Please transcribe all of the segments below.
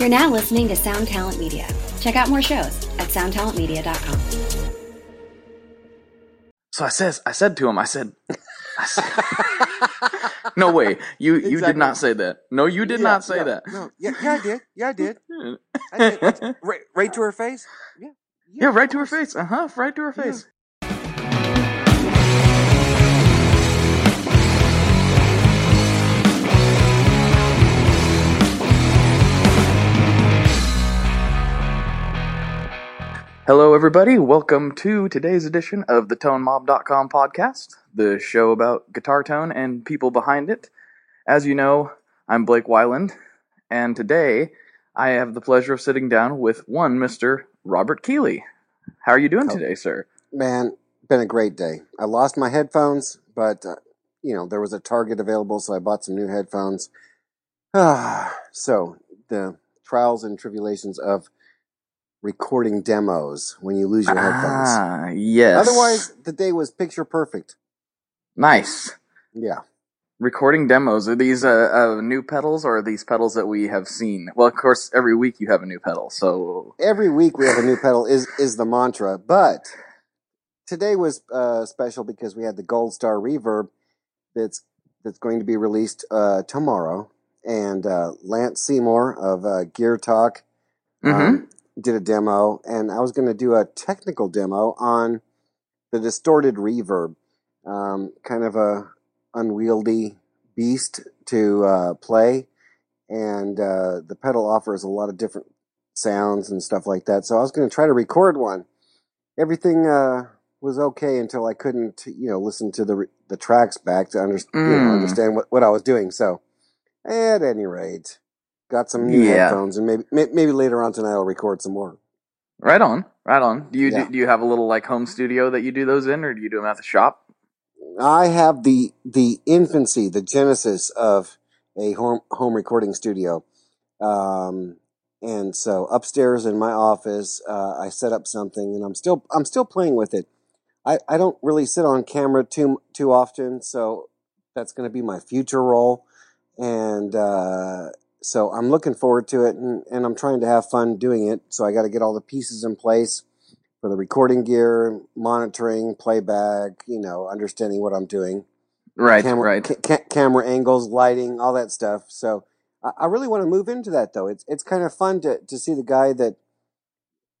You're now listening to Sound Talent Media. Check out more shows at soundtalentmedia.com. So I says, I said to him, I said, I said no way, you you did not say that. No, you did Yeah, not say no, that. No, yeah, yeah, I did. Yeah, I did. I did. Right, right to her face. Yeah. yeah, of right to her face. Uh huh. Right to her Yeah. face. Hello, everybody. Welcome to today's edition of the ToneMob.com podcast, the show about guitar tone and people behind it. As you know, I'm Blake Wyland, and today I have the pleasure of sitting down with one Mr. Robert Keeley. How are you doing Oh. today, sir? Man, been a great day. I lost my headphones, but uh, you know there was a Target available, so I bought some new headphones. Ah, so the trials and tribulations of recording demos when you lose your headphones. Ah, yes. Otherwise, the day was picture perfect. nice. Yeah. Recording demos. Are these uh, uh, new pedals or are these pedals that we have seen? Well, of course, every week you have a new pedal, so. Every week we have a new pedal is is the mantra, but today was uh, special because we had the Gold Star Reverb that's that's going to be released uh, tomorrow, and uh, Lance Seymour of uh, Gear Talk Mhm. um, did a demo, and I was going to do a technical demo on the distorted reverb, um, kind of a unwieldy beast to uh, play, and uh, the pedal offers a lot of different sounds and stuff like that. So I was going to try to record one. Everything uh, was okay until I couldn't, you know, listen to the the tracks back to under- you know, Mm. understand what, what I was doing. So at any rate, got some new Yeah. headphones, and maybe maybe later on tonight I'll record some more. Right on, right on. Do you Yeah. do, do you have a little like home studio that you do those in, or do you do them at the shop? I have the the infancy, the genesis of a home home recording studio, um, and so upstairs in my office, uh, I set up something, and I'm still I'm still playing with it. I, I don't really sit on camera too too often, so that's going to be my future role, and uh, so I'm looking forward to it, and, and I'm trying to have fun doing it. So I got to get all the pieces in place for the recording gear, monitoring, playback, you know, understanding what I'm doing, Right, camera, right. ca- ca- camera angles, lighting, all that stuff. So I, I really want to move into that though. It's it's kind of fun to to see the guy that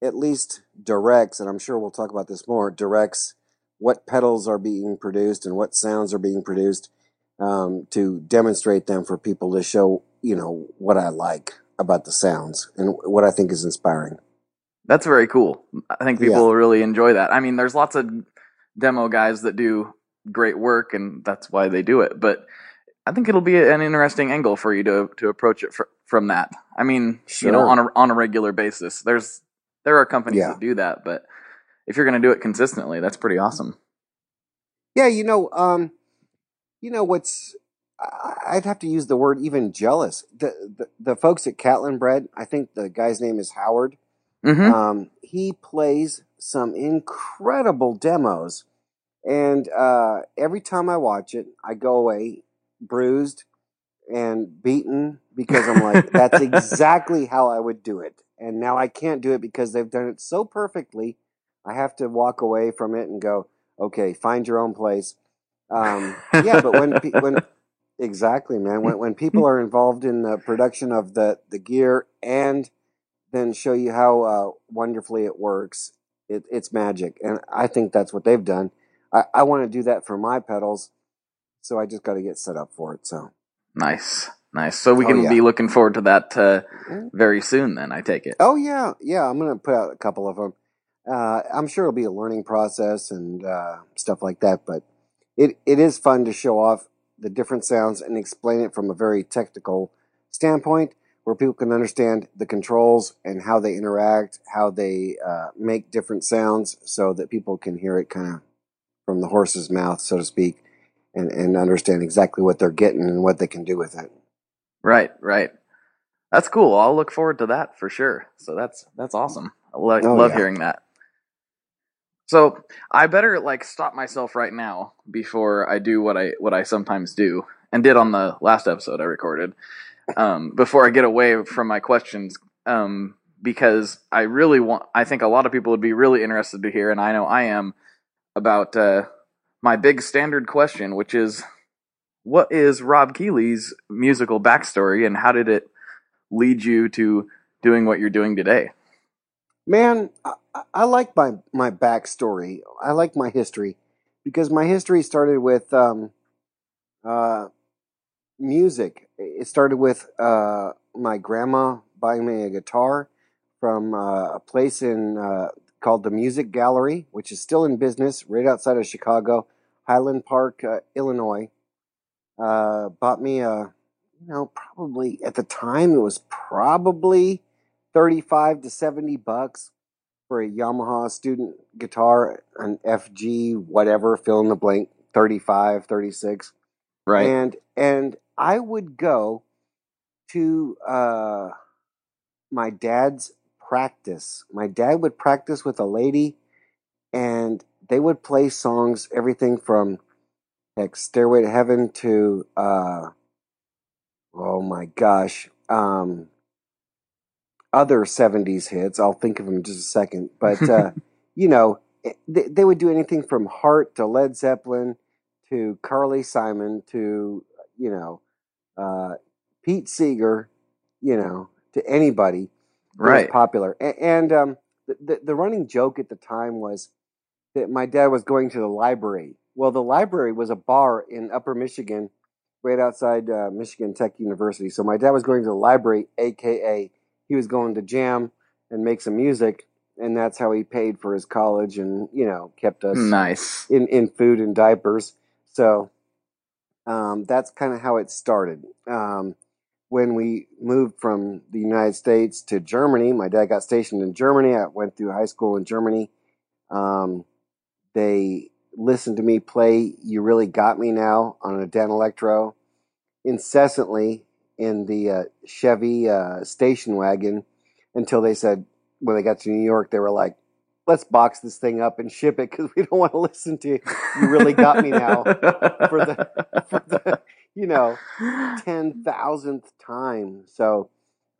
at least directs, and I'm sure we'll talk about this more. Directs what pedals are being produced and what sounds are being produced um, to demonstrate them for people to show you know what I like about the sounds and what I think is inspiring. That's very cool. I think people Yeah. will really enjoy that. I mean, there's lots of demo guys that do great work, and that's why they do it. But I think it'll be an interesting angle for you to to approach it fr- from that. I mean, you know, on a on a regular basis. There's there are companies Yeah. that do that, but if you're going to do it consistently, that's pretty awesome. Yeah, you know, um, you know what's I'd have to use the word even jealous. The the, the folks at Catalinbread, I think the guy's name is Howard. hmm Um, he plays some incredible demos, and uh, every time I watch it, I go away bruised and beaten because I'm like, that's exactly how I would do it. And now I can't do it because they've done it so perfectly. I have to walk away from it and go, okay, find your own place. Um, yeah, but when when exactly, man, when when people are involved in the production of the the gear and then show you how uh, wonderfully it works, it, it's magic, and I think that's what they've done. I, I want to do that for my pedals, so I just got to get set up for it. So Nice, nice. So we Oh, can yeah. be looking forward to that uh, very soon. Then I take it. Oh yeah, yeah. I'm gonna put out a couple of them. Uh, I'm sure it'll be a learning process and uh, stuff like that, but it it is fun to show off the different sounds and explain it from a very technical standpoint, where people can understand the controls and how they interact, how they uh, make different sounds, so that people can hear it kind of from the horse's mouth, so to speak, and and understand exactly what they're getting and what they can do with it. Right, right. That's cool. I'll look forward to that for sure. So that's that's awesome. I lo- Oh, love yeah. hearing that. So I better like stop myself right now before I do what I what I sometimes do and did on the last episode I recorded. Um, before I get away from my questions um, because I really want. I think a lot of people would be really interested to hear, and I know I am about uh, my big standard question, which is, what is Rob Keeley's musical backstory, and how did it lead you to doing what you're doing today? Man, I, like my my backstory. I like my history because my history started with um, uh, music. It started with uh, my grandma buying me a guitar from uh, a place in uh, called the Music Gallery, which is still in business right outside of Chicago, Highland Park, uh, Illinois. Uh, bought me a, you know, probably at the time it was probably thirty-five to seventy bucks for a Yamaha student guitar, an FG, whatever, fill in the blank, 35, 36. Right. And and I would go to uh, my dad's practice. My dad would practice with a lady, and they would play songs, everything from like Stairway to Heaven to uh, oh my gosh, um, other '70s hits. I'll think of them in just a second, but uh, you know, eh, they, they would do anything from Heart to Led Zeppelin to Carly Simon to you know uh, Pete Seeger, you know, to anybody right. popular. And, and um, the, the the running joke at the time was that my dad was going to the library. Well, the library was a bar in Upper Michigan, right outside uh, Michigan Tech University. So my dad was going to the library, aka he was going to jam and make some music, and that's how he paid for his college and you know kept us Nice. in in food and diapers. So um, that's kind of how it started. Um, when we moved from the United States to Germany, my dad got stationed in Germany. I went through high school in Germany. Um, they listened to me play "You Really Got Me Now" on a Danelectro incessantly in the uh, Chevy uh, station wagon until they said when they got to New York, they were like, "Let's box this thing up and ship it because we don't want to listen to you. You really got me now for the for the you know ten thousandth time." So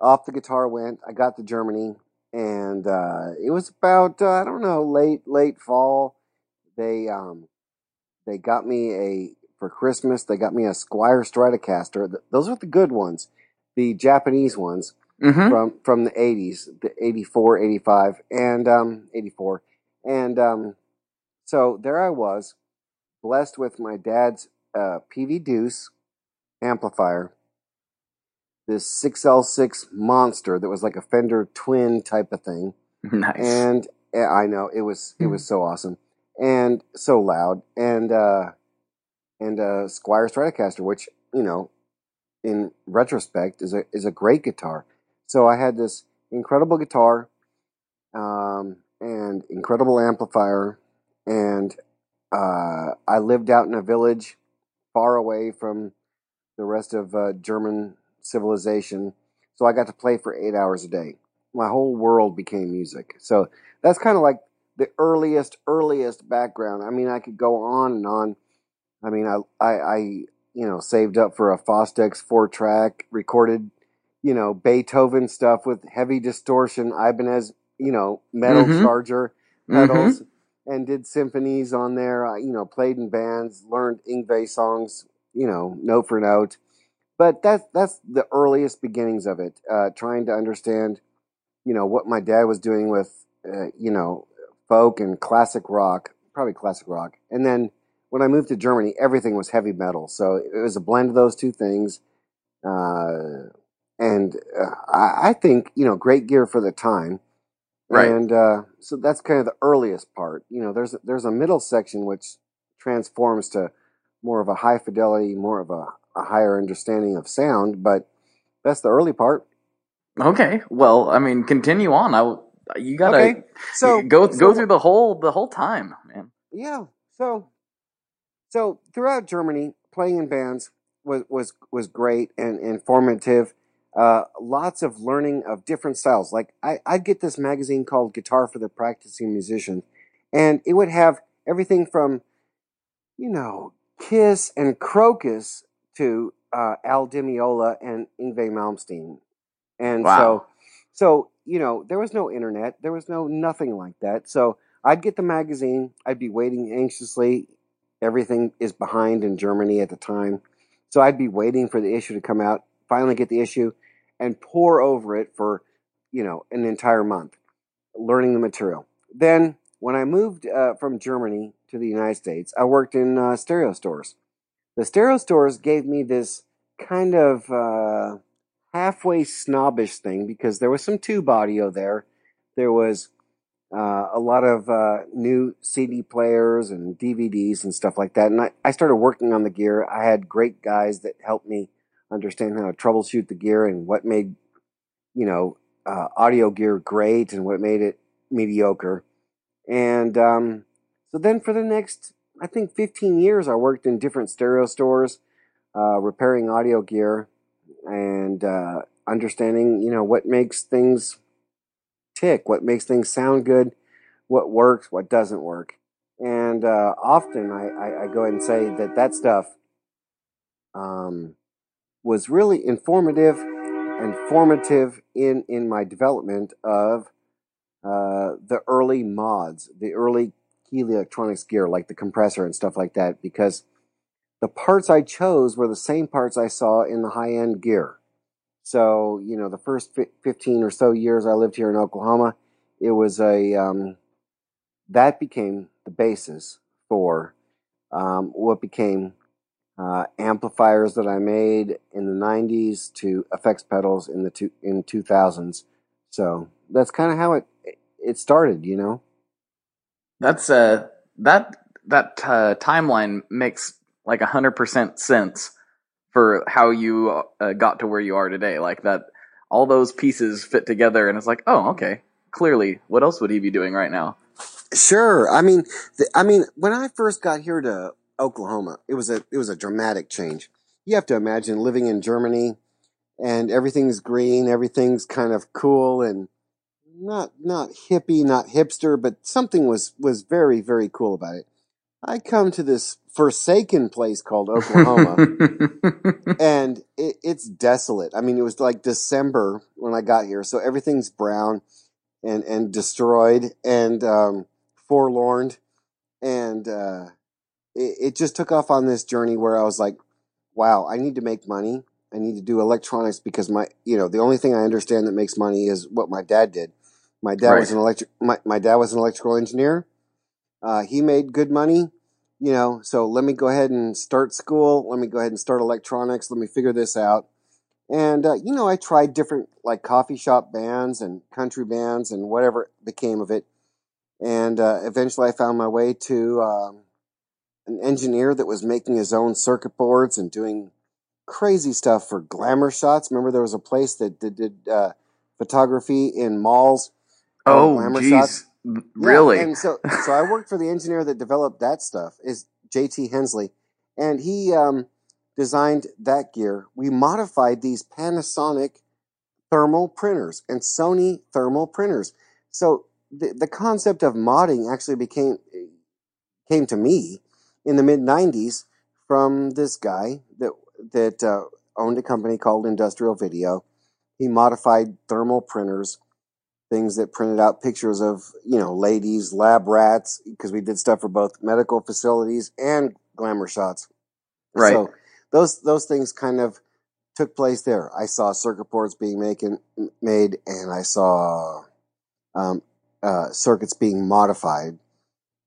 off the guitar went. I got to Germany, and uh, it was about uh, I don't know late late fall. They um they got me a for Christmas. They got me a Squier Stratocaster. Those are the good ones, the Japanese ones hmm from from the 80s, the 84, 85, and um 84. And um so there I was, blessed with my dad's uh, Peavey Deuce amplifier, this 6L6 monster that was like a Fender twin type of thing. Nice. And uh, I know it was it was so awesome and so loud and uh and uh Squier Stratocaster, which, you know, in retrospect is a is a great guitar. So I had this incredible guitar um and incredible amplifier and uh I lived out in a village far away from the rest of uh, German civilization. So I got to play for 8 hours a day. My whole world became music. So that's kind of like the earliest earliest background. I mean, I could go on and on. I mean, I I, I you know saved up for a Fostex four track, recorded you know Beethoven stuff with heavy distortion, Ibanez you know metal Mhm. charger pedals, and did symphonies on there. I, you know, played in bands, learned Yngwie songs, you know, note for note. But that's that's the earliest beginnings of it. Uh, trying to understand, you know, what my dad was doing with, uh, you know, folk and classic rock, probably classic rock. And then when I moved to Germany, everything was heavy metal. So it was a blend of those two things. Uh, and uh, I, I think, you know, great gear for the time. Right. And uh, so that's kind of the earliest part. You know, there's there's a middle section which transforms to more of a high fidelity, more of a, a higher understanding of sound. But that's the early part. Okay. Well, I mean, continue on. I, you gotta Okay, so go go through the whole the whole time, man. yeah, so so throughout Germany, playing in bands was was was great and informative. Uh, lots of learning of different styles. Like I, I'd get this magazine called Guitar for the Practicing Musician, and it would have everything from, you know, Kiss and Krokus to uh, Al Di Meola and Yngwie Malmsteen. And Wow. so, So, you know, there was no internet, there was no nothing like that. So I'd get the magazine, I'd be waiting anxiously. Everything is behind in Germany at the time. So I'd be waiting for the issue to come out, finally get the issue, and pour over it for, you know, an entire month, learning the material. Then, when I moved uh, from Germany to the United States, I worked in uh, stereo stores. The stereo stores gave me this kind of uh, halfway snobbish thing because there was some tube audio there. There was uh, a lot of uh, new CD players and DVDs and stuff like that. And I, I started working on the gear. I had great guys that helped me understand how to troubleshoot the gear and what made, you know, uh, audio gear great and what made it mediocre. And um, so then for the next, I think, 15 years, I worked in different stereo stores, uh, repairing audio gear and uh, understanding, you know, what makes things tick, what makes things sound good, what works, what doesn't work. And uh, often I, I, I, go ahead and say that that stuff um, was really informative and formative in, in my development of uh, the early mods, the early Keeley Electronics gear, like the compressor and stuff like that, because the parts I chose were the same parts I saw in the high end gear. So, you know, the first 15 or so years I lived here in Oklahoma, it was a, um, that became the basis for um, what became uh, amplifiers that I made in the 90s to effects pedals in the two, in 2000s. So that's kind of how it it started, you know. That's uh that that uh, timeline makes like a hundred percent sense for how you uh, got to where you are today. Like that, all those pieces fit together, and it's like, oh, okay. Clearly, what else would he be doing right now? Sure. I mean, the, I mean, when I first got here to Oklahoma, it was a it was a dramatic change. You have to imagine living in Germany, and everything's green, everything's kind of cool and not not hippie, not hipster, but something was was very very cool about it. I come to this forsaken place called Oklahoma, and it, it's desolate. I mean, it was like December when I got here, so everything's brown and and destroyed and um, forlorn, and uh, it, it just took off on this journey where I was like, "Wow, I need to make money. I need to do electronics because my, you know, the only thing I understand that makes money is what my dad did. My dad right. was an electric. My, my dad was an electrical engineer. Uh, he made good money, you know. So let me go ahead and start school. Let me go ahead and start electronics. Let me figure this out. And uh, you know, I tried different like coffee shop bands and country bands and whatever became of it. And uh, eventually, I found my way to um, an engineer that was making his own circuit boards and doing crazy stuff for glamour shots. Remember, there was a place that did, did uh, photography in malls Oh, glamour shots. Really? Yeah, and so, so I worked for the engineer that developed that stuff. Is J.T. Hensley, and he um, designed that gear. We modified these Panasonic thermal printers and Sony thermal printers. So the the concept of modding actually became came to me in the mid '90s from this guy that that uh, owned a company called Industrial Video. He modified thermal printers things that printed out pictures of you know ladies, lab rats, because we did stuff for both medical facilities and glamour shots. Right. So those those things kind of took place there. I saw circuit boards being making made, and I saw um, uh, circuits being modified,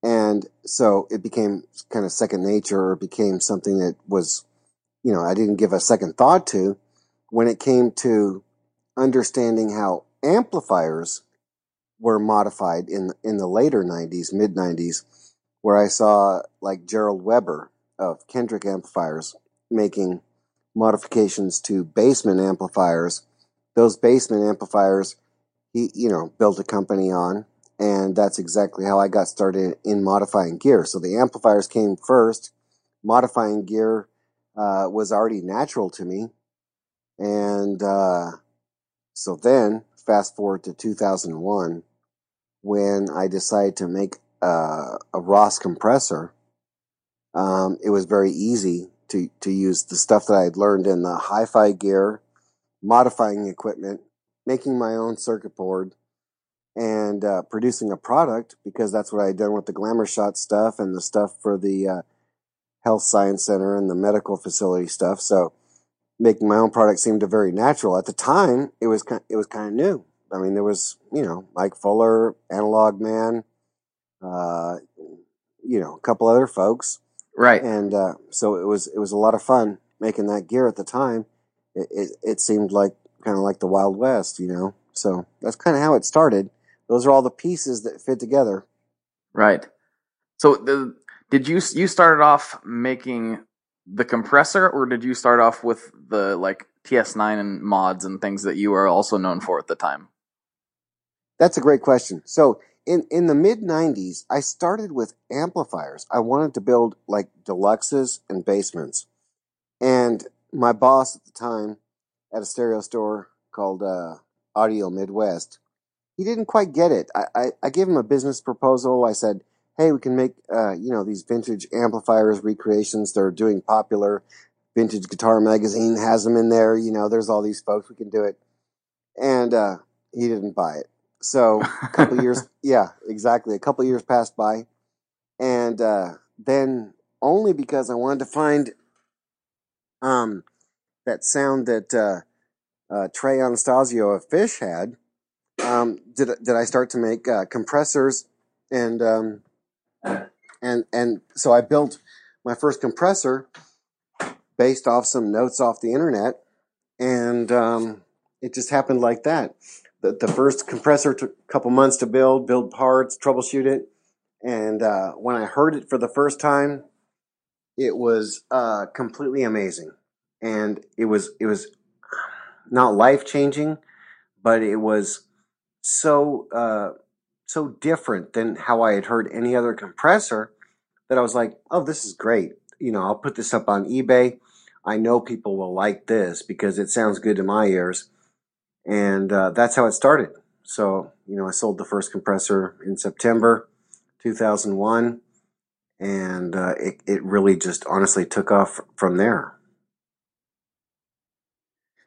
and so it became kind of second nature, or became something that was, you know, I didn't give a second thought to when it came to understanding how amplifiers were modified in in the later 90s, mid 90s, where I saw like Gerald Weber of Kendrick amplifiers making modifications to Bassman amplifiers. Those Bassman amplifiers, he you know built a company on, and that's exactly how I got started in modifying gear. So the amplifiers came first. Modifying gear uh, was already natural to me, and uh, so then fast forward to 2001 when I decided to make a Ross compressor. Um, it was very easy to, to use the stuff that I had learned in the hi fi gear, modifying equipment, making my own circuit board and uh, producing a product because that's what I had done with the glamour shot stuff and the stuff for the uh, health science center and the medical facility stuff. So making my own product seemed very natural. At the time, it was kind, it was kind of new. I mean, there was you know Mike Fuller, Analog Man, uh, you know, a couple other folks, Right. and uh, so it was it was a lot of fun making that gear at the time. It it, it seemed like kind of like the Wild West, you know. So that's kind of how it started. Those are all the pieces that fit together. Right. So the, did you you started off making the compressor, or did you start off with the like TS9 and mods and things that you were also known for at the time? That's a great question. So in in the mid '90s, I started with amplifiers. I wanted to build like deluxes and Bassmans, and my boss at the time at a stereo store called uh, Audio Midwest, he didn't quite get it. I, I I gave him a business proposal. I said, "Hey, we can make uh, you know these vintage amplifiers recreations. They're doing popular. Vintage Guitar Magazine has them in there. You know, there's all these folks. We can do it." And uh, he didn't buy it. So a couple years, yeah, exactly. A couple years passed by, and uh, then only because I wanted to find um, that sound that uh, uh, Trey Anastasio of Phish had, um, did did I start to make uh, compressors and um, and and so I built my first compressor based off some notes off the internet, and um, it just happened like that. The, the first compressor took a couple months to build, build parts, troubleshoot it, and uh, when I heard it for the first time, it was uh, completely amazing, and it was it was not life changing, but it was so uh, so different than how I had heard any other compressor that I was like, oh, this is great. You know, I'll put this up on eBay. I know people will like this because it sounds good to my ears. And uh, that's how it started. So, you know, I sold the first compressor in September 2001. And uh, it, it really just honestly took off from there.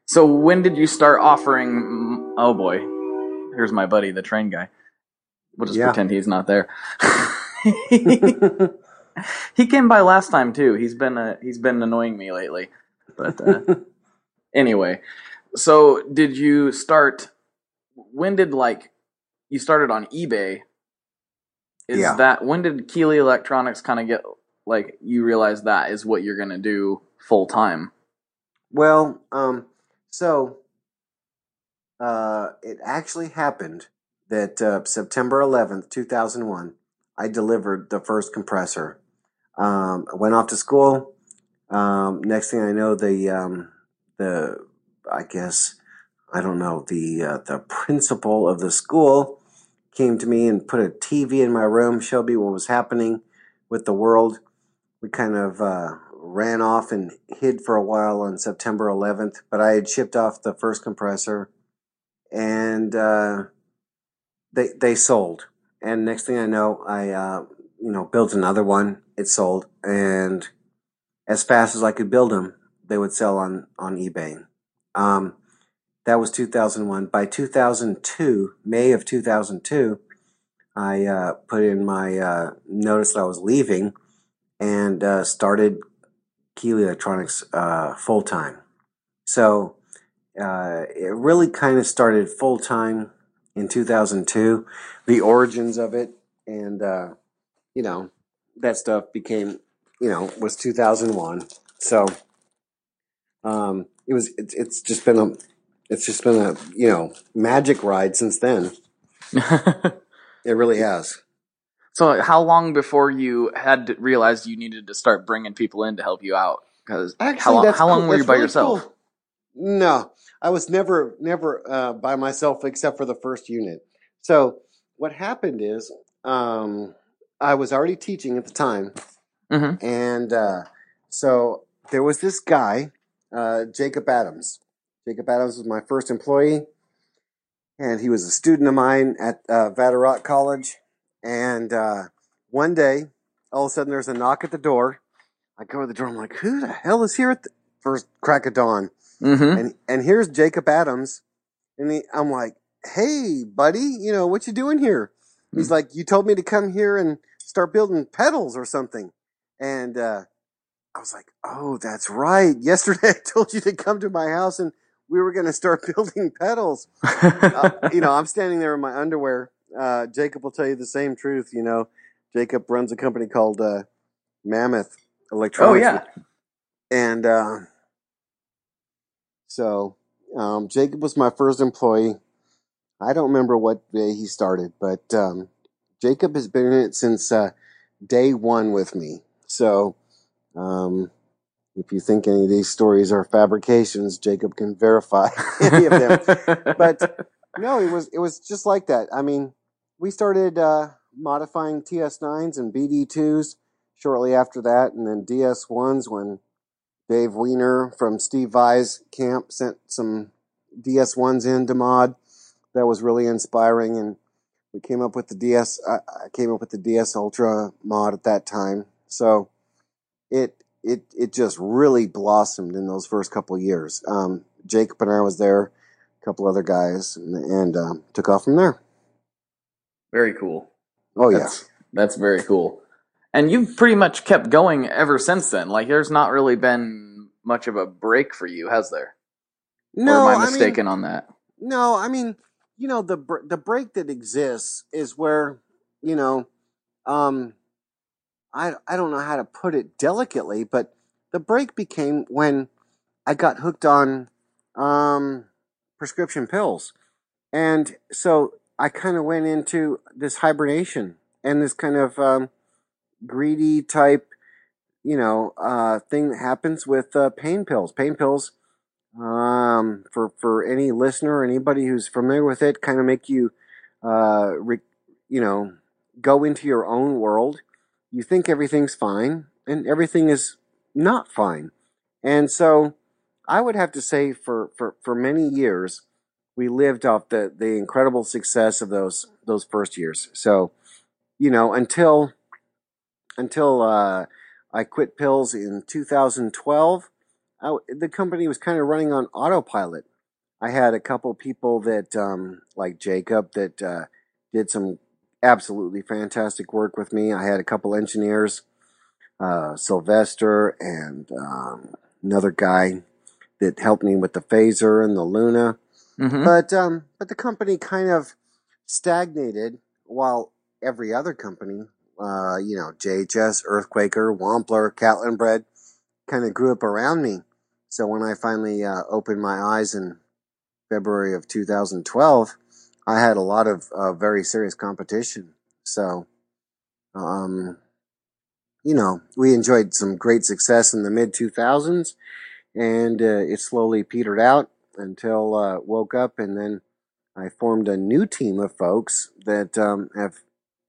So when did you start offering? Oh boy, here's my buddy, the train guy. We'll just Yeah. pretend he's not there. he came by last time too. He's been uh, he's been annoying me lately. But uh, anyway, so did you start? When did like you started on eBay? Is Yeah. that when did Keeley Electronics kind of get like you realize that is what you're gonna do full time? Well, um, so uh, it actually happened that uh, September 11th, 2001, I delivered the first compressor. Um, I went off to school. Um, next thing I know, the um, the I guess I don't know the uh, the principal of the school came to me and put a TV in my room, showed me what was happening with the world. We kind of uh, ran off and hid for a while on September 11th, but I had shipped off the first compressor, and uh, they they sold. And next thing I know, I uh, you know built another one. It sold, and as fast as I could build them, they would sell on on eBay. Um, that was 2001. By 2002, May of 2002, I uh, put in my uh, notice that I was leaving and uh, started Keeley Electronics uh, full time. So uh, it really kind of started full time in 2002. The origins of it, and uh, you know, that stuff became, you know, was 2001. So um, it was. It's, it's just been a. It's just been a you know magic ride since then. It really has. So, how long before you had realized you needed to start bringing people in to help you out? Because how long, how long were you by really yourself? cool. No, I was never, never uh, by myself except for the first unit. So what happened is, um, I was already teaching at the time, hmm and uh, so there was this guy, uh, Jacob Adams. Jacob Adams was my first employee, and he was a student of mine at uh, Vatterott College. And uh, one day, all of a sudden, there's a knock at the door. I go to the door. I'm like, "Who the hell is here at the first crack of dawn?" Hmm And and here's Jacob Adams, And he, I'm like, "Hey, buddy, you know what you doing here?" He's like, "You told me to come here and start building pedals or something." And uh, I was like, "Oh, that's right. Yesterday I told you to come to my house and we were going to start building pedals." uh, you know, I'm standing there in my underwear. Uh, Jacob will tell you the same truth. You know, Jacob runs a company called uh, Mammoth oh Electronics. yeah. And uh, so um, Jacob was my first employee. I don't remember what day he started, but um, Jacob has been in it since uh, day one with me. So um, if you think any of these stories are fabrications, Jacob can verify any of them. But no, it was it was just like that. I mean, we started uh, modifying TS9s and BD2s shortly after that, and then DS1s when Dave Weiner from Steve Vai's camp sent some DS1s in to mod. That was really inspiring, and we came up with the DS. I, I came up with the DS Ultra mod at that time. So it it it just really blossomed in those first couple of years. Um, Jacob and I was there, a couple other guys, and, and um, took off from there. very cool. Oh yeah, That's that's very cool. And you've pretty much kept going ever since then. Like there's not really been much of a break for you, has there? no, or am I I mean, mistaken on that? No, I mean, you know, the the break that exists is where, you know, um, I I don't know how to put it delicately, but the break became when I got hooked on um, prescription pills, and so I kind of went into this hibernation and this kind of um, greedy type, you know, uh, thing that happens with uh, pain pills. Pain pills um, for for any listener, or anybody who's familiar with it, kind of make you, uh, re, you know, go into your own world. You think everything's fine, and everything is not fine. And so, I would have to say, for for for many years, we lived off the the incredible success of those those first years. So, you know, until until uh, I quit pills in 2012. I the company was kind of running on autopilot. I had a couple people that, um, like Jacob, that uh, did some absolutely fantastic work with me. I had a couple engineers, uh, Sylvester and um, another guy that helped me with the phaser and the Luna. hmm But um, but the company kind of stagnated while every other company, uh, you know, JHS, Earthquaker, Wampler, Catalinbread, kind of grew up around me. So when I finally uh, opened my eyes in February of 2012, I had a lot of uh, very serious competition. So, um, you know, we enjoyed some great success in the mid 2000s, and uh, it slowly petered out until uh, woke up, and then I formed a new team of folks that um, have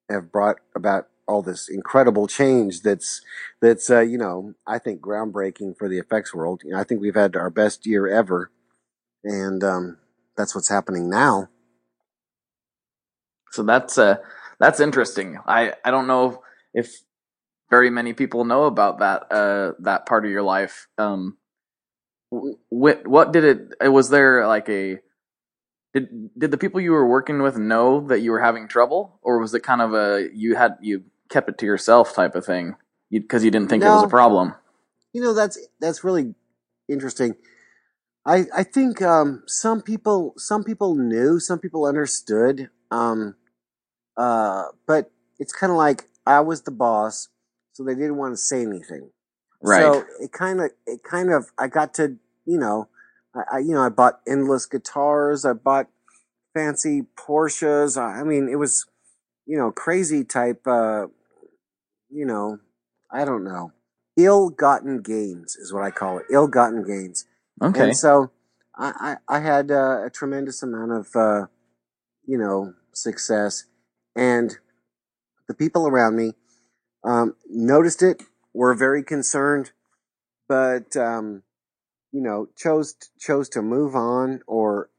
have brought about all this incredible change that's that's uh, you know I think groundbreaking for the effects world. You know, I think we've had our best year ever, and um, that's what's happening now. So that's uh that's interesting. I I don't know if very many people know about that uh that part of your life. Um, what what did it? Was there like a did did the people you were working with know that you were having trouble, or was it kind of a you had you kept it to yourself type of thing because you, didn't think it was a problem? you know that's that's really interesting. I I think um, some people some people knew, some people understood, um, uh, but it's kind of like I was the boss, so they didn't want to say anything. Right. So it kind of, it kind of, I got to, you know, I, I, you know, I bought endless guitars. I bought fancy Porsches. I, I mean, it was, you know, crazy type, uh, you know, I don't know. Ill-gotten gains is what I call it. Ill-gotten gains. Okay. And so I, I, I had uh, a tremendous amount of, uh, you know, success. And the people around me um, noticed it, were very concerned, but um, you know chose chose to move on, or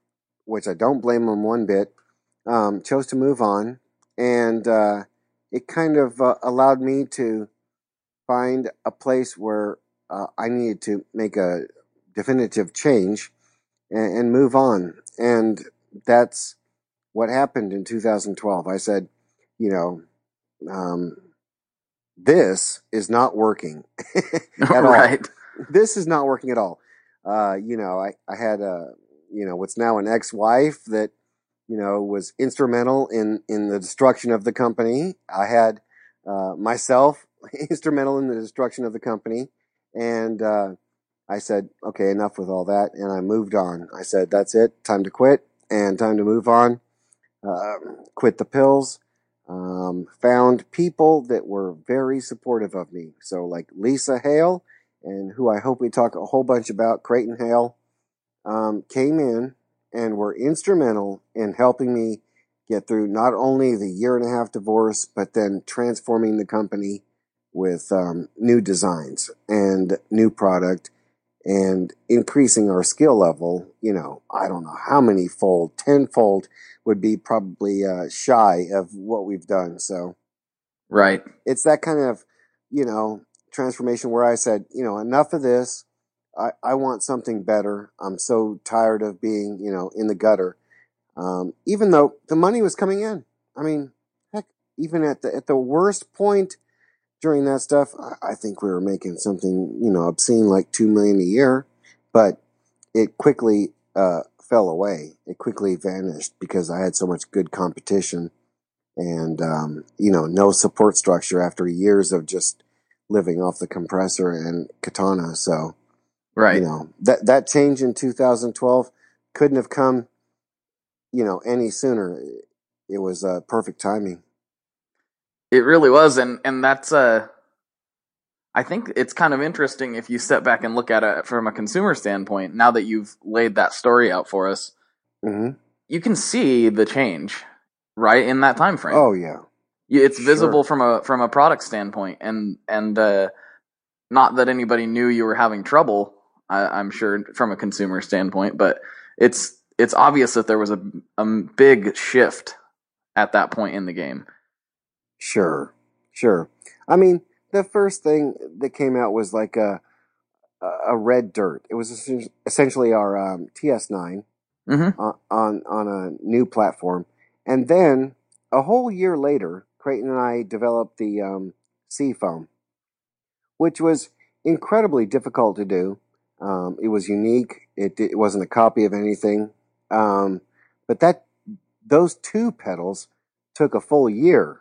which I don't blame them one bit. Um, chose to move on, and uh, it kind of uh, allowed me to find a place where uh, I needed to make a definitive change and, and move on. And that's what happened in 2012. I said, you know, um, this is not working at all. right. This is not working at all. Uh, you know, I, I had a, you know, what's now an ex-wife that, you know, was instrumental in, in the destruction of the company. I had, uh, myself instrumental in the destruction of the company. And, uh, I said, okay, enough with all that. And I moved on. I said, that's it. Time to quit and time to move on. Uh, quit the pills. Um, found people that were very supportive of me. So like Lisa Hale and who I hope we talk a whole bunch about, Creighton Hale, um, came in and were instrumental in helping me get through not only the year and a half divorce, but then transforming the company with um, new designs and new product and increasing our skill level. You know, I don't know how many fold, tenfold would be probably uh, shy of what we've done. So Right. it's that kind of, you know, transformation where I said, you know, enough of this. I, I want something better. I'm so tired of being, you know, in the gutter. Um, even though the money was coming in. I mean, heck, even at the, at the worst point during that stuff, I, I think we were making something, you know, obscene like two million a year, but it quickly, uh, fell away. It quickly vanished because I had so much good competition and, um, you know, no support structure after years of just living off the compressor and katana. So, Right. you know, that, that change in 2012 couldn't have come, you know, any sooner. It was, uh, perfect timing. It really was, and and that's uh, I think it's kind of interesting if you step back and look at it from a consumer standpoint. Now that you've laid that story out for us, hmm you can see the change right in that time frame. Oh yeah. It's sure. visible from a from a product standpoint, and and uh, not that anybody knew you were having trouble. I, I'm sure from a consumer standpoint, but it's it's obvious that there was a, a big shift at that point in the game. Sure, sure. I mean, the first thing that came out was like a a red dirt. It was essentially our um, TS9 Mm-hmm. on, on on a new platform, and then a whole year later, Creighton and I developed the um, Seafoam, which was incredibly difficult to do. Um, it was unique. It, it wasn't a copy of anything, um, but that those two pedals took a full year,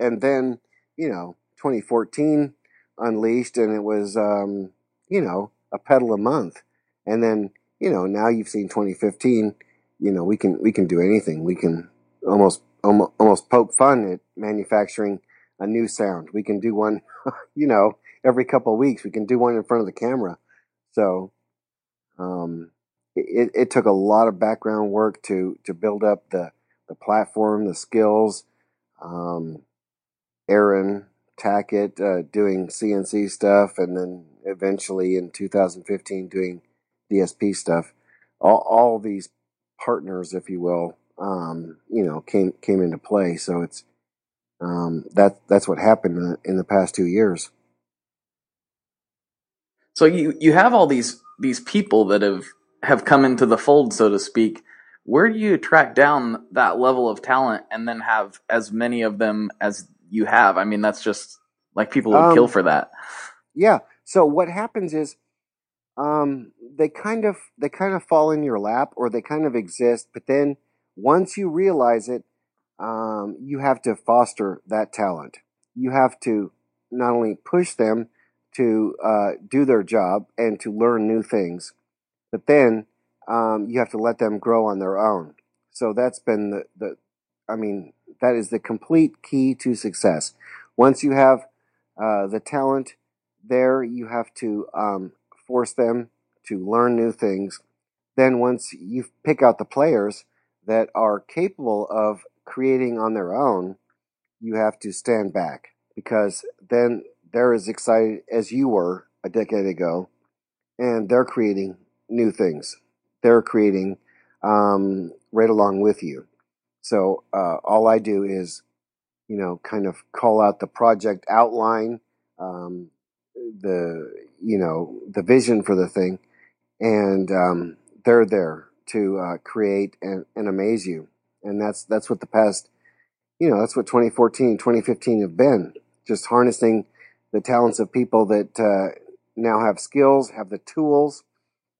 and then you know 2014 unleashed, and it was um, you know a pedal a month, and then you know now you've seen 2015. You know we can we can do anything. We can almost almost, almost poke fun at manufacturing a new sound. We can do one, you know, every couple of weeks. We can do one in front of the camera. So, um, it, it took a lot of background work to to build up the the platform, the skills. Um, Aaron Tackett uh, doing CNC stuff, and then eventually in 2015 doing DSP stuff. All all these partners, if you will, um, you know, came came into play. So it's um, that that's what happened in the, in the past two years. So you you have all these these people that have have come into the fold, so to speak. Where do you track down that level of talent and then have as many of them as you have? I mean, that's just like people would kill Um, for that. Yeah. So what happens is um, they kind of they kind of fall in your lap, or they kind of exist. But then once you realize it, um, you have to foster that talent. You have to not only push them to uh, do their job and to learn new things, but then um, you have to let them grow on their own. So that's been the, the I mean, that is the complete key to success. Once you have uh, the talent there, you have to um, force them to learn new things. Then, once you pick out the players that are capable of creating on their own, you have to stand back because then they're as excited as you were a decade ago and they're creating new things. They're creating um, right along with you. So uh, all I do is, you know, kind of call out the project outline, um, the you know the vision for the thing, and um, they're there. to uh, create and, and amaze you. And that's that's what the past, you know, that's what 2014, 2015 have been. Just harnessing the talents of people that uh, now have skills, have the tools,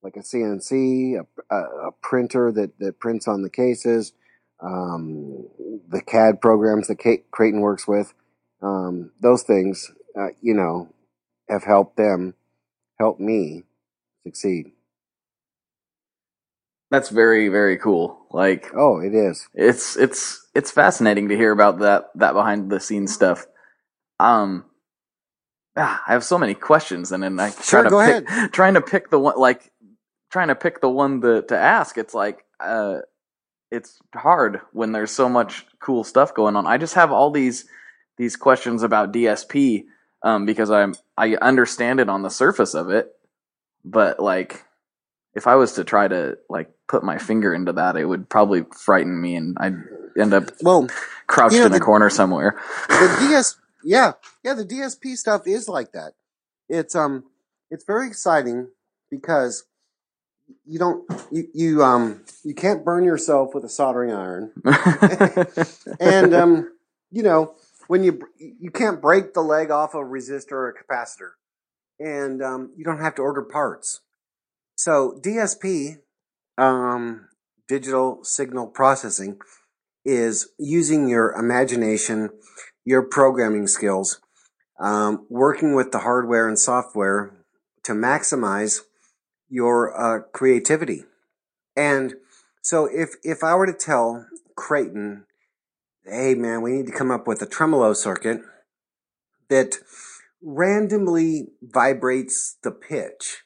like a CNC, a, a, a printer that, that prints on the cases, um, the CAD programs that Kate, Creighton works with. Um, those things, uh, you know, have helped them help me succeed. That's very very cool. Like Oh, it is. it's it's it's fascinating to hear about that that behind the scenes stuff. Um, ah, I have so many questions, and then I try Sure, to go pick, trying to pick the one like trying to pick the one to to ask. It's like uh, it's hard when there's so much cool stuff going on. I just have all these these questions about DSP um, because I'm I understand it on the surface of it, but like if I was to try to like put my finger into that, it would probably frighten me, and I'd end up Well, crouched You know, in a the- corner somewhere. the DS, yeah, yeah, the DSP stuff is like that. It's um, it's very exciting because you don't you you um you can't burn yourself with a soldering iron, and um, you know when you you can't break the leg off a resistor or a capacitor, and um, you don't have to order parts. So DSP, um, digital signal processing, is using your imagination, your programming skills, um, working with the hardware and software to maximize your uh, creativity. And so, if if I were to tell Creighton, "Hey, man, we need to come up with a tremolo circuit that randomly vibrates the pitch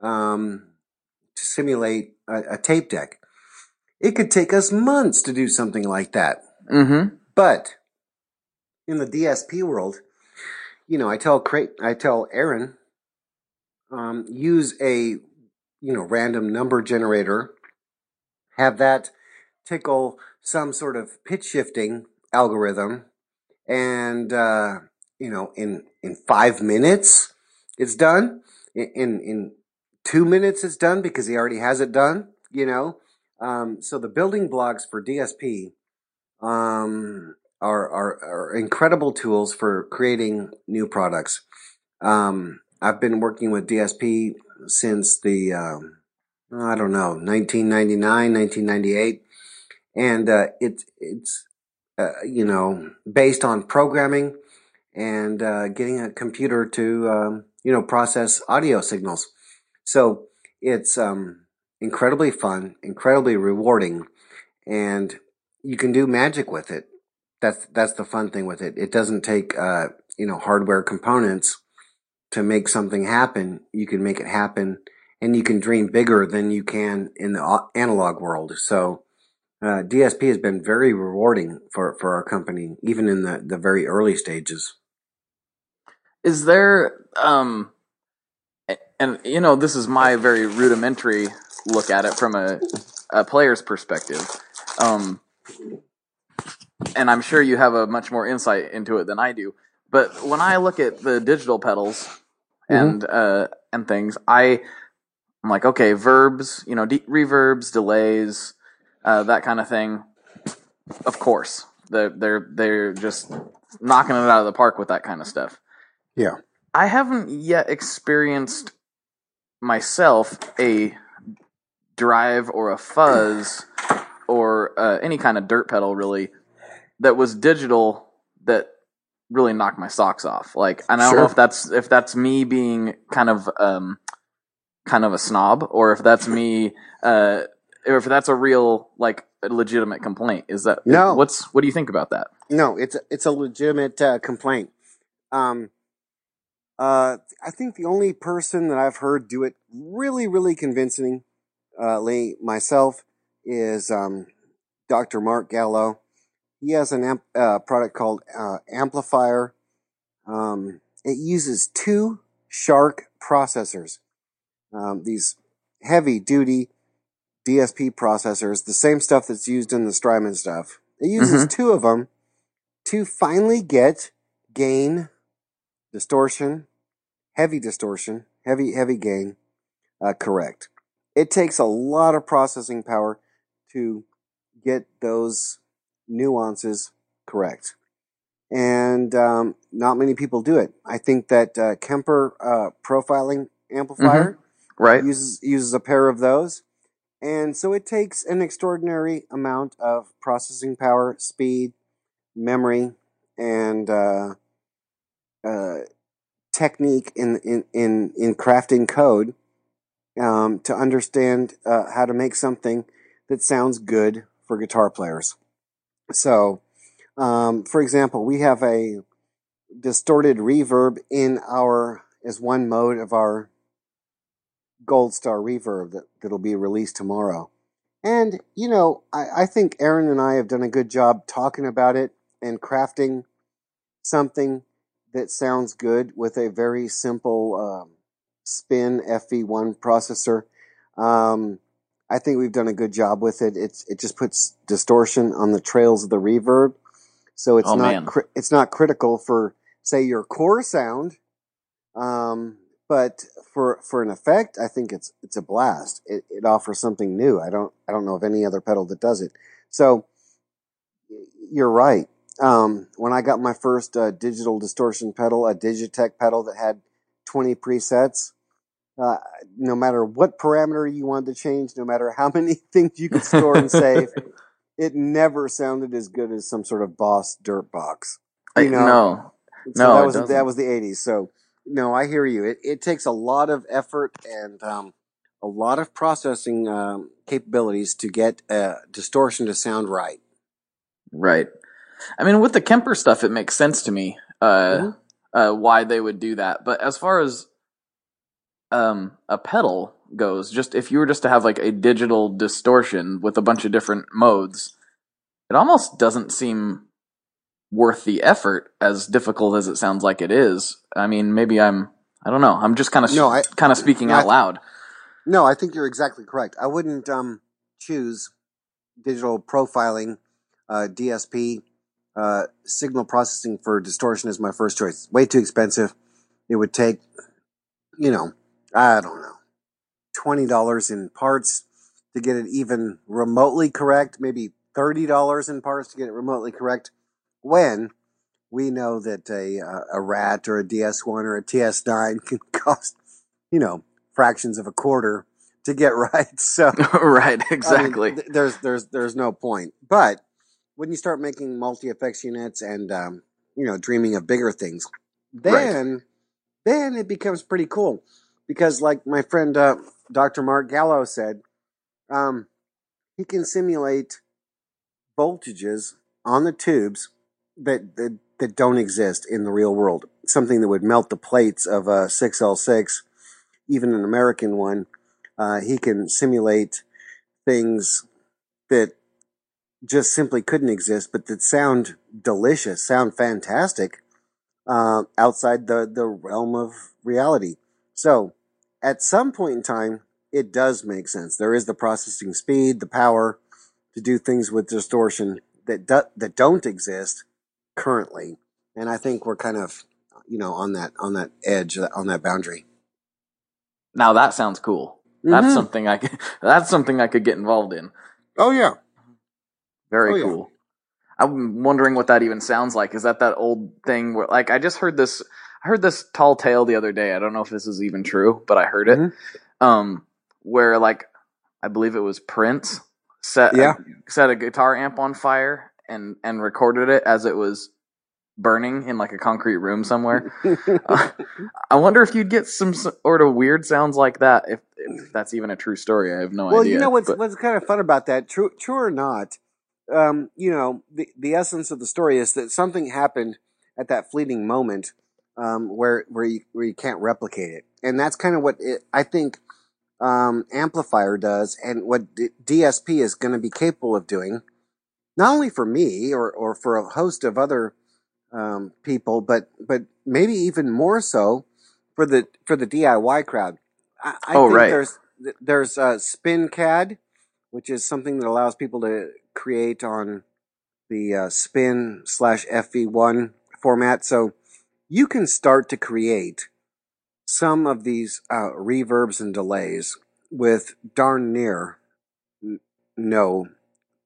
um, to simulate a, a tape deck," it could take us months to do something like that. mm-hmm. But in the DSP world, you know, I tell I tell Aaron, um, use a you know random number generator, have that tickle some sort of pitch shifting algorithm, and uh, you know, in in five minutes it's done. In in, in two minutes it's done because he already has it done. You know, um, so the building blocks for DSP um, are, are, are incredible tools for creating new products. Um, I've been working with DSP since the, um, I don't know, 1999, 1998. And, uh, it, it's, uh, you know, based on programming and, uh, getting a computer to, um, you know, process audio signals. So it's, um, incredibly fun, incredibly rewarding, and you can do magic with it. That's that's the fun thing with it. It doesn't take uh, you know hardware components to make something happen. You can make it happen, and you can dream bigger than you can in the analog world. So uh, DSP has been very rewarding for for our company, even in the the very early stages. Is there um, and you know this is my very rudimentary look at it from a a player's perspective. Um, and I'm sure you have a much more insight into it than I do. But when I look at the digital pedals and uh, and things, I I'm like, okay, verbs, you know, de- reverbs, delays, uh, that kind of thing. Of course, they're they're they're just knocking it out of the park with that kind of stuff. Yeah. I haven't yet experienced myself a drive or a fuzz or uh, any kind of dirt pedal really that was digital that really knocked my socks off. Like, and I don't know if that's if that's me being kind of um, kind of a snob or if that's me uh, or if that's a real like a legitimate complaint. Is that No. What's what do you think about that? No, it's a, it's a legitimate uh, complaint. Um, uh, I think the only person that I've heard do it really, really convincingly myself is um, Dr. Mark Gallo. He has an amp, uh, product called uh, Amplifier. Um, it uses two SHARC processors. Um, these heavy duty DSP processors, the same stuff that's used in the Strymon stuff. It uses two of them to finally get gain, distortion, heavy distortion, heavy heavy gain uh, correct. it takes a lot of processing power to get those nuances correct. And um, not many people do it. I think that uh, Kemper uh, profiling amplifier Mm-hmm. Right. uses uses a pair of those, and so it takes an extraordinary amount of processing power, speed, memory, and uh, uh, technique in, in in in crafting code um, to understand uh, how to make something that sounds good for guitar players. So, um, for example, we have a distorted reverb in our as one mode of our Gold Star reverb that, that'll be released tomorrow. And, you know, I, I think Aaron and I have done a good job talking about it and crafting something that sounds good with a very simple um, spin FV1 processor. Um, I think we've done a good job with it. It's it just puts distortion on the trails of the reverb, so it's Oh, not cri- it's not critical for say your core sound. Um, but for for an effect, I think it's it's a blast. It, it offers something new. I don't I don't know of any other pedal that does it. So you're right. Um, when I got my first uh, digital distortion pedal, a Digitech pedal that had 20 presets, uh, no matter what parameter you wanted to change, no matter how many things you could store and save, it never sounded as good as some sort of Boss dirt box. I- You know, no. so No, that was doesn't. that was the 80s. So no, I hear you. It it takes a lot of effort and um, a lot of processing um, capabilities to get uh, distortion to sound right. Right. I mean, with the Kemper stuff, it makes sense to me uh, Mhm. uh, why they would do that. But as far as um, a pedal goes, just if you were just to have like a digital distortion with a bunch of different modes, it almost doesn't seem worth the effort. As difficult as it sounds like it is. I mean, maybe I'm. I don't know. I'm just kind of No, kind of speaking I out loud. No, I think you're exactly correct. I wouldn't um, choose digital profiling, uh, DSP, uh, signal processing for distortion as my first choice. Way too expensive. It would take, you know, I don't know, twenty dollars in parts to get it even remotely correct. Maybe thirty dollars in parts to get it remotely correct. When we know that a a rat or a DS1 or a TS9 can cost, you know, fractions of a quarter to get right. So right. I mean, Exactly. th- there's there's there's no point. But when you start making multi effects units and um, you know dreaming of bigger things, then then it becomes pretty cool because, like my friend uh, Dr. Mark Gallo said, um, he can simulate voltages on the tubes that, that that don't exist in the real world. Something that would melt the plates of a 6L6, even an American one. Uh, he can simulate things that just simply couldn't exist, but that sound delicious, sound fantastic uh, outside the, the realm of reality. So, at some point in time, it does make sense. There is the processing speed, the power to do things with distortion that do, that don't exist currently, and I think we're kind of you know on that on that edge on that boundary. Now that sounds cool. That's Mhm. something I could. That's something I could get involved in. Oh yeah. Very Oh, yeah. cool. I'm wondering what that even sounds like. Is that that old thing where, like, I just heard this. I heard this tall tale the other day. I don't know if this is even true, but I heard it. Mhm. Um, where like, I believe it was Prince set Yeah. set a guitar amp on fire and and recorded it as it was burning in like a concrete room somewhere. I wonder if you'd get some sort of weird sounds like that. If, if that's even a true story, I have no well, idea. Well, you know what's but- what's kind of fun about that, true true or not, um, you know, the the essence of the story is that something happened at that fleeting moment um, where where you where you can't replicate it, and that's kind of what it, I think um, amplifier does, and what D- DSP is going to be capable of doing, not only for me or or for a host of other um, people, but but maybe even more so for the for the DIY crowd. I, I Oh, think right. there's there's uh, SpinCAD, which is something that allows people to create on the uh, Spin slash FV1 format. So you can start to create some of these uh, reverbs and delays with darn near n- no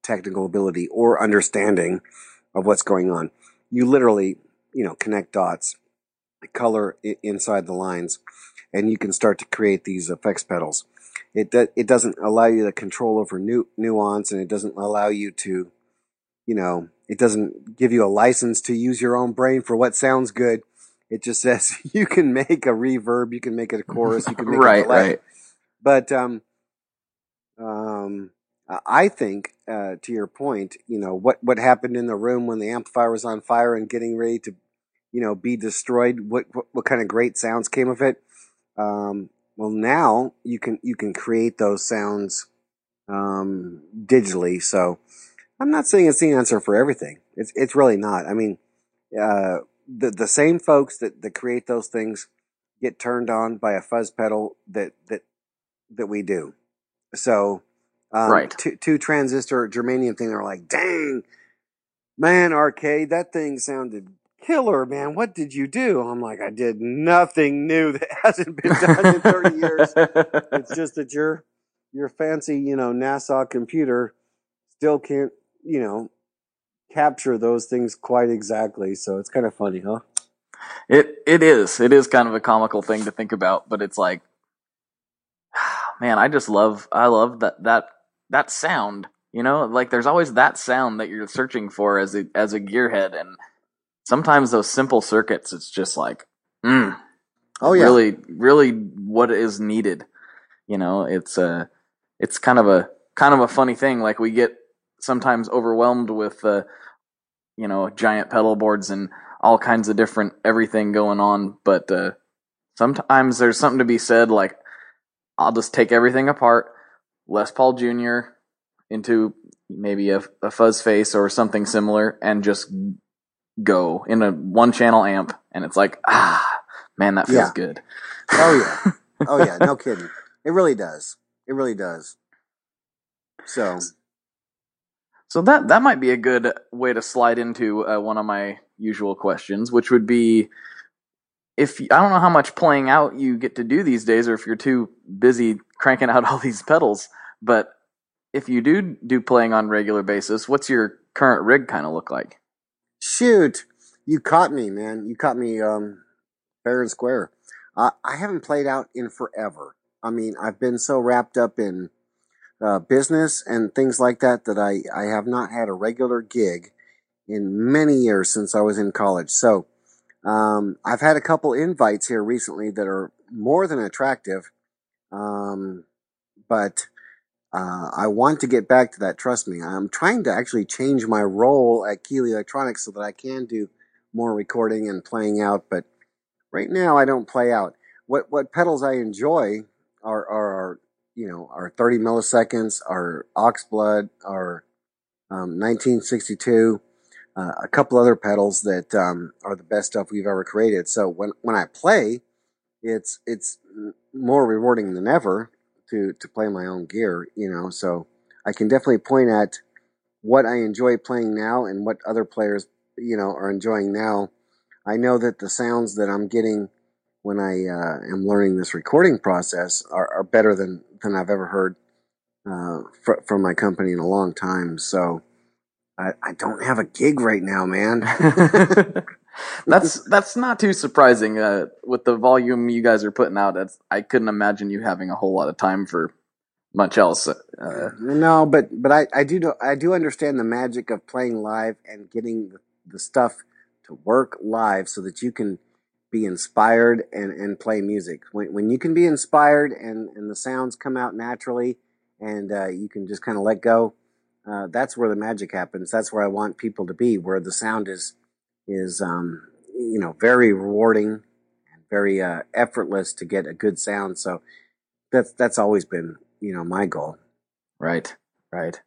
technical ability or understanding of what's going on. You literally, you know, connect dots, color I- inside the lines, and you can start to create these effects pedals. It it doesn't allow you the control over nu- nuance, and it doesn't allow you to, you know, it doesn't give you a license to use your own brain for what sounds good. It just says you can make a reverb, you can make it a chorus, you can make right, a delay. right. But um, um, I think, uh, to your point, you know what what happened in the room when the amplifier was on fire and getting ready to, you know, be destroyed. What what, what kind of great sounds came of it? Um, well, now you can you can create those sounds um, digitally. So I'm not saying it's the answer for everything. It's it's really not. I mean, uh, the the same folks that that create those things get turned on by a fuzz pedal that that that we do. So, um, Right. two, two transistor germanium thing. They're like, dang, man, arcade, that thing sounded killer, man. What did you do? I'm like, I did nothing new that hasn't been done in 30 years. It's just that your your fancy, you know, NASA computer still can't, you know, capture those things quite exactly. So it's kind of funny, huh? It it is. It is kind of a comical thing to think about, but it's like man, I just love I love that that that sound. You know, like there's always that sound that you're searching for as a as a gearhead and sometimes those simple circuits it's just like mm, Oh yeah. really really what is needed. You know, it's a it's kind of a kind of a funny thing like we get sometimes overwhelmed with uh you know, giant pedal boards and all kinds of different everything going on. But uh, sometimes there's something to be said. Like I'll just take everything apart, Les Paul Jr. into maybe a, a fuzz face or something similar, and just go in a one channel amp, and it's like ah, man, that feels Yeah. good. Oh yeah. Oh yeah. No kidding. It really does. It really does. So So that that might be a good way to slide into uh, one of my usual questions, which would be if I don't know how much playing out you get to do these days, or if you're too busy cranking out all these pedals, but if you do do playing on regular basis, what's your current rig kind of look like? shoot, you caught me, man. You caught me um, fair and square. Uh, I haven't played out in forever. I mean, I've been so wrapped up in uh, business and things like that that I, I have not had a regular gig in many years since I was in college. So um, I've had a couple invites here recently that are more than attractive, um, but uh, I want to get back to that. Trust me. I'm trying to actually change my role at Keeley Electronics so that I can do more recording and playing out. But right now, I don't play out. What what pedals I enjoy are are, are you know our 30 milliseconds, are Oxblood, are um, 1962, uh, a couple other pedals that um, are the best stuff we've ever created. So when when I play, it's it's more rewarding than ever to to play my own gear. You know, so I can definitely point at what I enjoy playing now and what other players you know are enjoying now. I know that the sounds that I'm getting when I uh, am learning this recording process are, are better than than I've ever heard uh, fr- from my company in a long time. So I, I don't have a gig right now, man. that's that's not too surprising uh, with the volume you guys are putting out. That's I couldn't imagine you having a whole lot of time for much else. Uh, no, but but I, I do I do understand the magic of playing live and getting the stuff to work live so that you can be inspired and, and play music. When when you can be inspired and, and the sounds come out naturally and uh, you can just kind of let go, uh, that's where the magic happens. That's where I want people to be, where the sound is is um, you know very rewarding and very uh, effortless to get a good sound. So that's that's always been you know my goal. Right, right.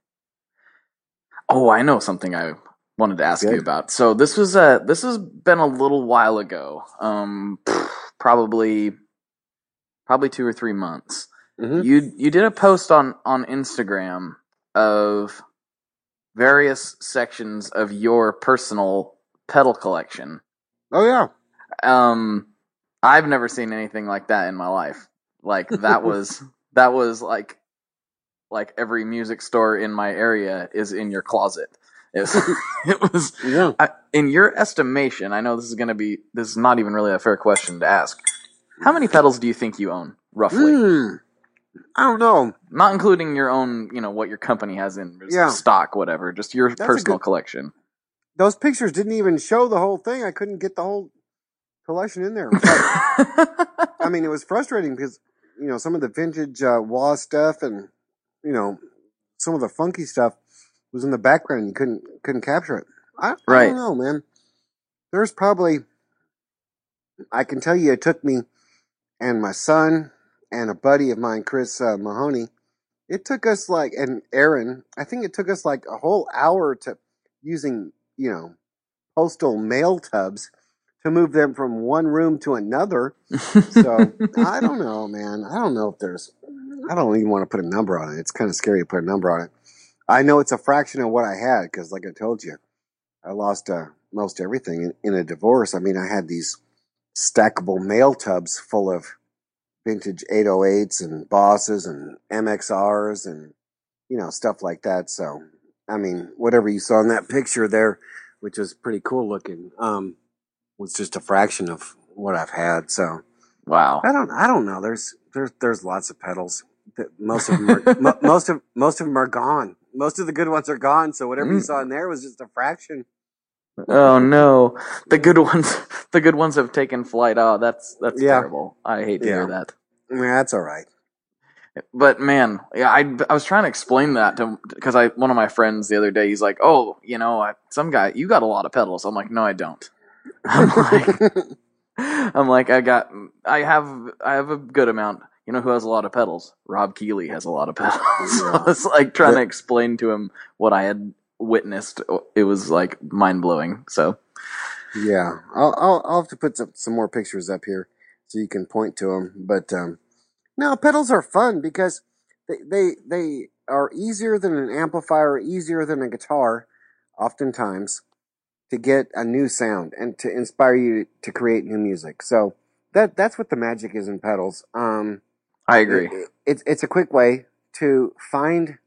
Oh, I know something I wanted to ask you about. So this was uh this has been a little while ago. Um probably probably 2 or 3 months. hmm You you did a post on on Instagram of various sections of your personal pedal collection. Oh yeah. Um I've never seen anything like that in my life. Like that was that was like like every music store in my area is in your closet. It was, it was Yeah. I, in your estimation. I know this is going to be this is not even really a fair question to ask. How many pedals do you think you own roughly? Hmm. I don't know. Not including your own, you know, what your company has in Yeah. stock, whatever. Just your a personal good- collection. Those pictures didn't even show the whole thing. I couldn't get the whole collection in there. I mean, it was frustrating because you know some of the vintage uh, wah stuff and you know some of the funky stuff was in the background. You couldn't couldn't capture it. I, I don't know, man. There's probably I can tell you it took me and my son and a buddy of mine, Chris uh, Mahoney. It took us like and Aaron. I think it took us like a whole hour to using you know postal mail tubs to move them from one room to another. So I don't know, man. I don't know if there's. I don't even want to put a number on it. It's kind of scary to put a number on it. I know it's a fraction of what I had because, like I told you, I lost uh, most everything in, in a divorce. I mean, I had these stackable mail tubs full of vintage 808s and bosses and MXRs and you know stuff like that. So, I mean, whatever you saw in that picture there, which was pretty cool looking, um, was just a fraction of what I've had. So. wow. I don't. I don't know. There's there's there's lots of pedals. That most of them are mo- most of most of them are gone. Most of the good ones are gone. So whatever you Mm. saw in there was just a fraction. Oh no, the good ones, the good ones have taken flight. Oh, that's that's Yeah. terrible. I hate to Yeah. hear that. Yeah, that's all right. But man, yeah, I I was trying to explain that to because I one of my friends the other day. He's like, "Oh, you know, I, some guy, you got a lot of pedals." I'm like, "No, I don't." I'm like, I'm like, I got, I have, I have a good amount. You know who has a lot of pedals? Rob Keeley has a lot of pedals. Yeah. I was like trying to explain to him what I had witnessed. It was like mind blowing. So yeah, I'll, I'll I'll have to put some, some more pictures up here so you can point to them. But um, no, pedals are fun because they they they are easier than an amplifier, easier than a guitar, oftentimes, to get a new sound and to inspire you to create new music. So that that's what the magic is in pedals. Um, I agree. it- it's it's a quick way to find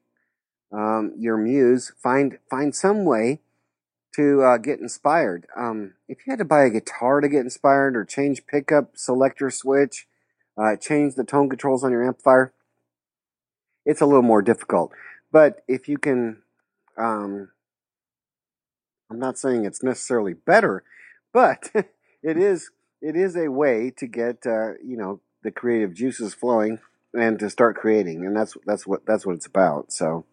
um, your muse, find find some way to uh, get inspired. Um, if you had to buy a guitar to get inspired, or change pickup selector switch, uh, change the tone controls on your amplifier, it's a little more difficult. But if you can, um, I'm not saying it's necessarily better, but it is it is a way to get uh, you know the creative juices flowing and to start creating, and that's that's what that's what it's about. So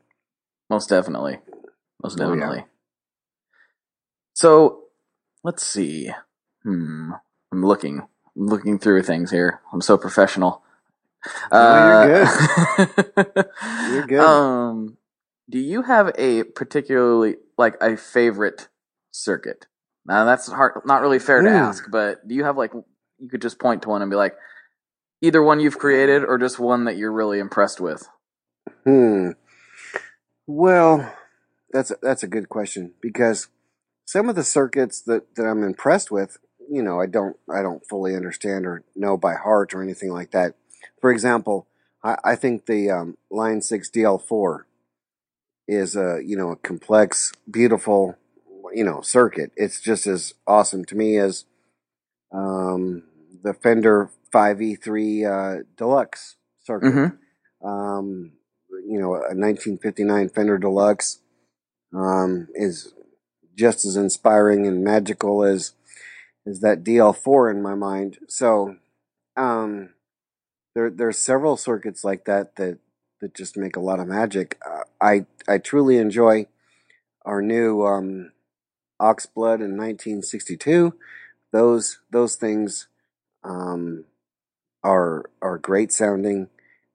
Most definitely. Most Oh, yeah. definitely. So let's see. Hmm. I'm looking. I'm looking through things here. I'm so professional. You're good. You're good. Um, do you have a particularly like a favorite circuit? Now that's hard, not really fair to ask, but do you have like you could just point to one and be like, either one you've created or just one that you're really impressed with? Hmm. Well, that's a, that's a good question because some of the circuits that, that I'm impressed with, you know, I don't I don't fully understand or know by heart or anything like that. For example, I, I think the um, Line Six DL4 is a you know a complex, beautiful, you know circuit. It's just as awesome to me as um, the Fender 5E3 uh, Deluxe circuit Mm-hmm. um, you know, a 1959 Fender Deluxe um, is just as inspiring and magical as as that DL4 in my mind. So um, there there's several circuits like that that that just make a lot of magic. Uh, I I truly enjoy our new um, Oxblood in 1962. Those those things um, are are great sounding.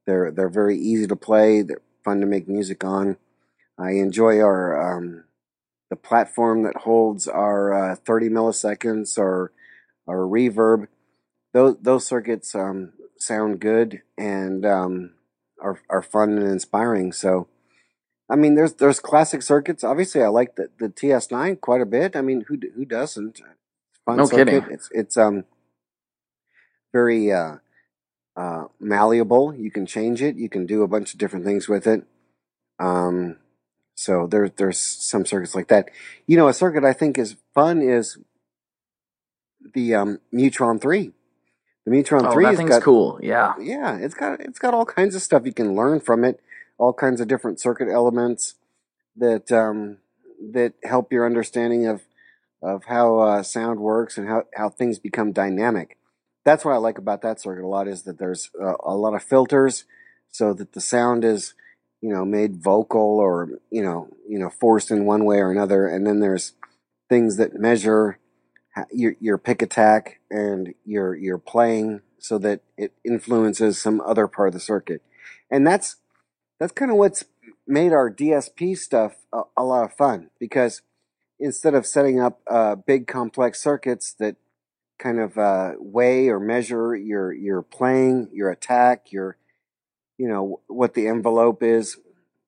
They're they're very easy to play. They're fun to make music on. I enjoy our um, the platform that holds our uh, 30 milliseconds or our reverb. Those those circuits um, sound good and um, are are fun and inspiring. So, I mean, there's there's classic circuits. Obviously, I like the, the TS9 quite a bit. I mean, who who doesn't? Fun No circuit. kidding. It's it's um very uh uh, malleable. You can change it. You can do a bunch of different things with it. Um, so there, there's some circuits like that. You know, a circuit I think is fun is the um, Mutron Three. The Mutron Oh, Three that thing's got cool. Yeah. yeah, it's got it's got all kinds of stuff you can learn from it. All kinds of different circuit elements that um, that help your understanding of of how uh, sound works and how how things become dynamic. That's what I like about that circuit a lot is that there's uh, a lot of filters so that the sound is you know made vocal or you know you know forced in one way or another, and then there's things that measure your your pick attack and your your playing so that it influences some other part of the circuit. And that's that's kind of what's made our DSP stuff a, a lot of fun because instead of setting up uh, big complex circuits that kind of uh, weigh or measure your your playing, your attack, your you know what the envelope is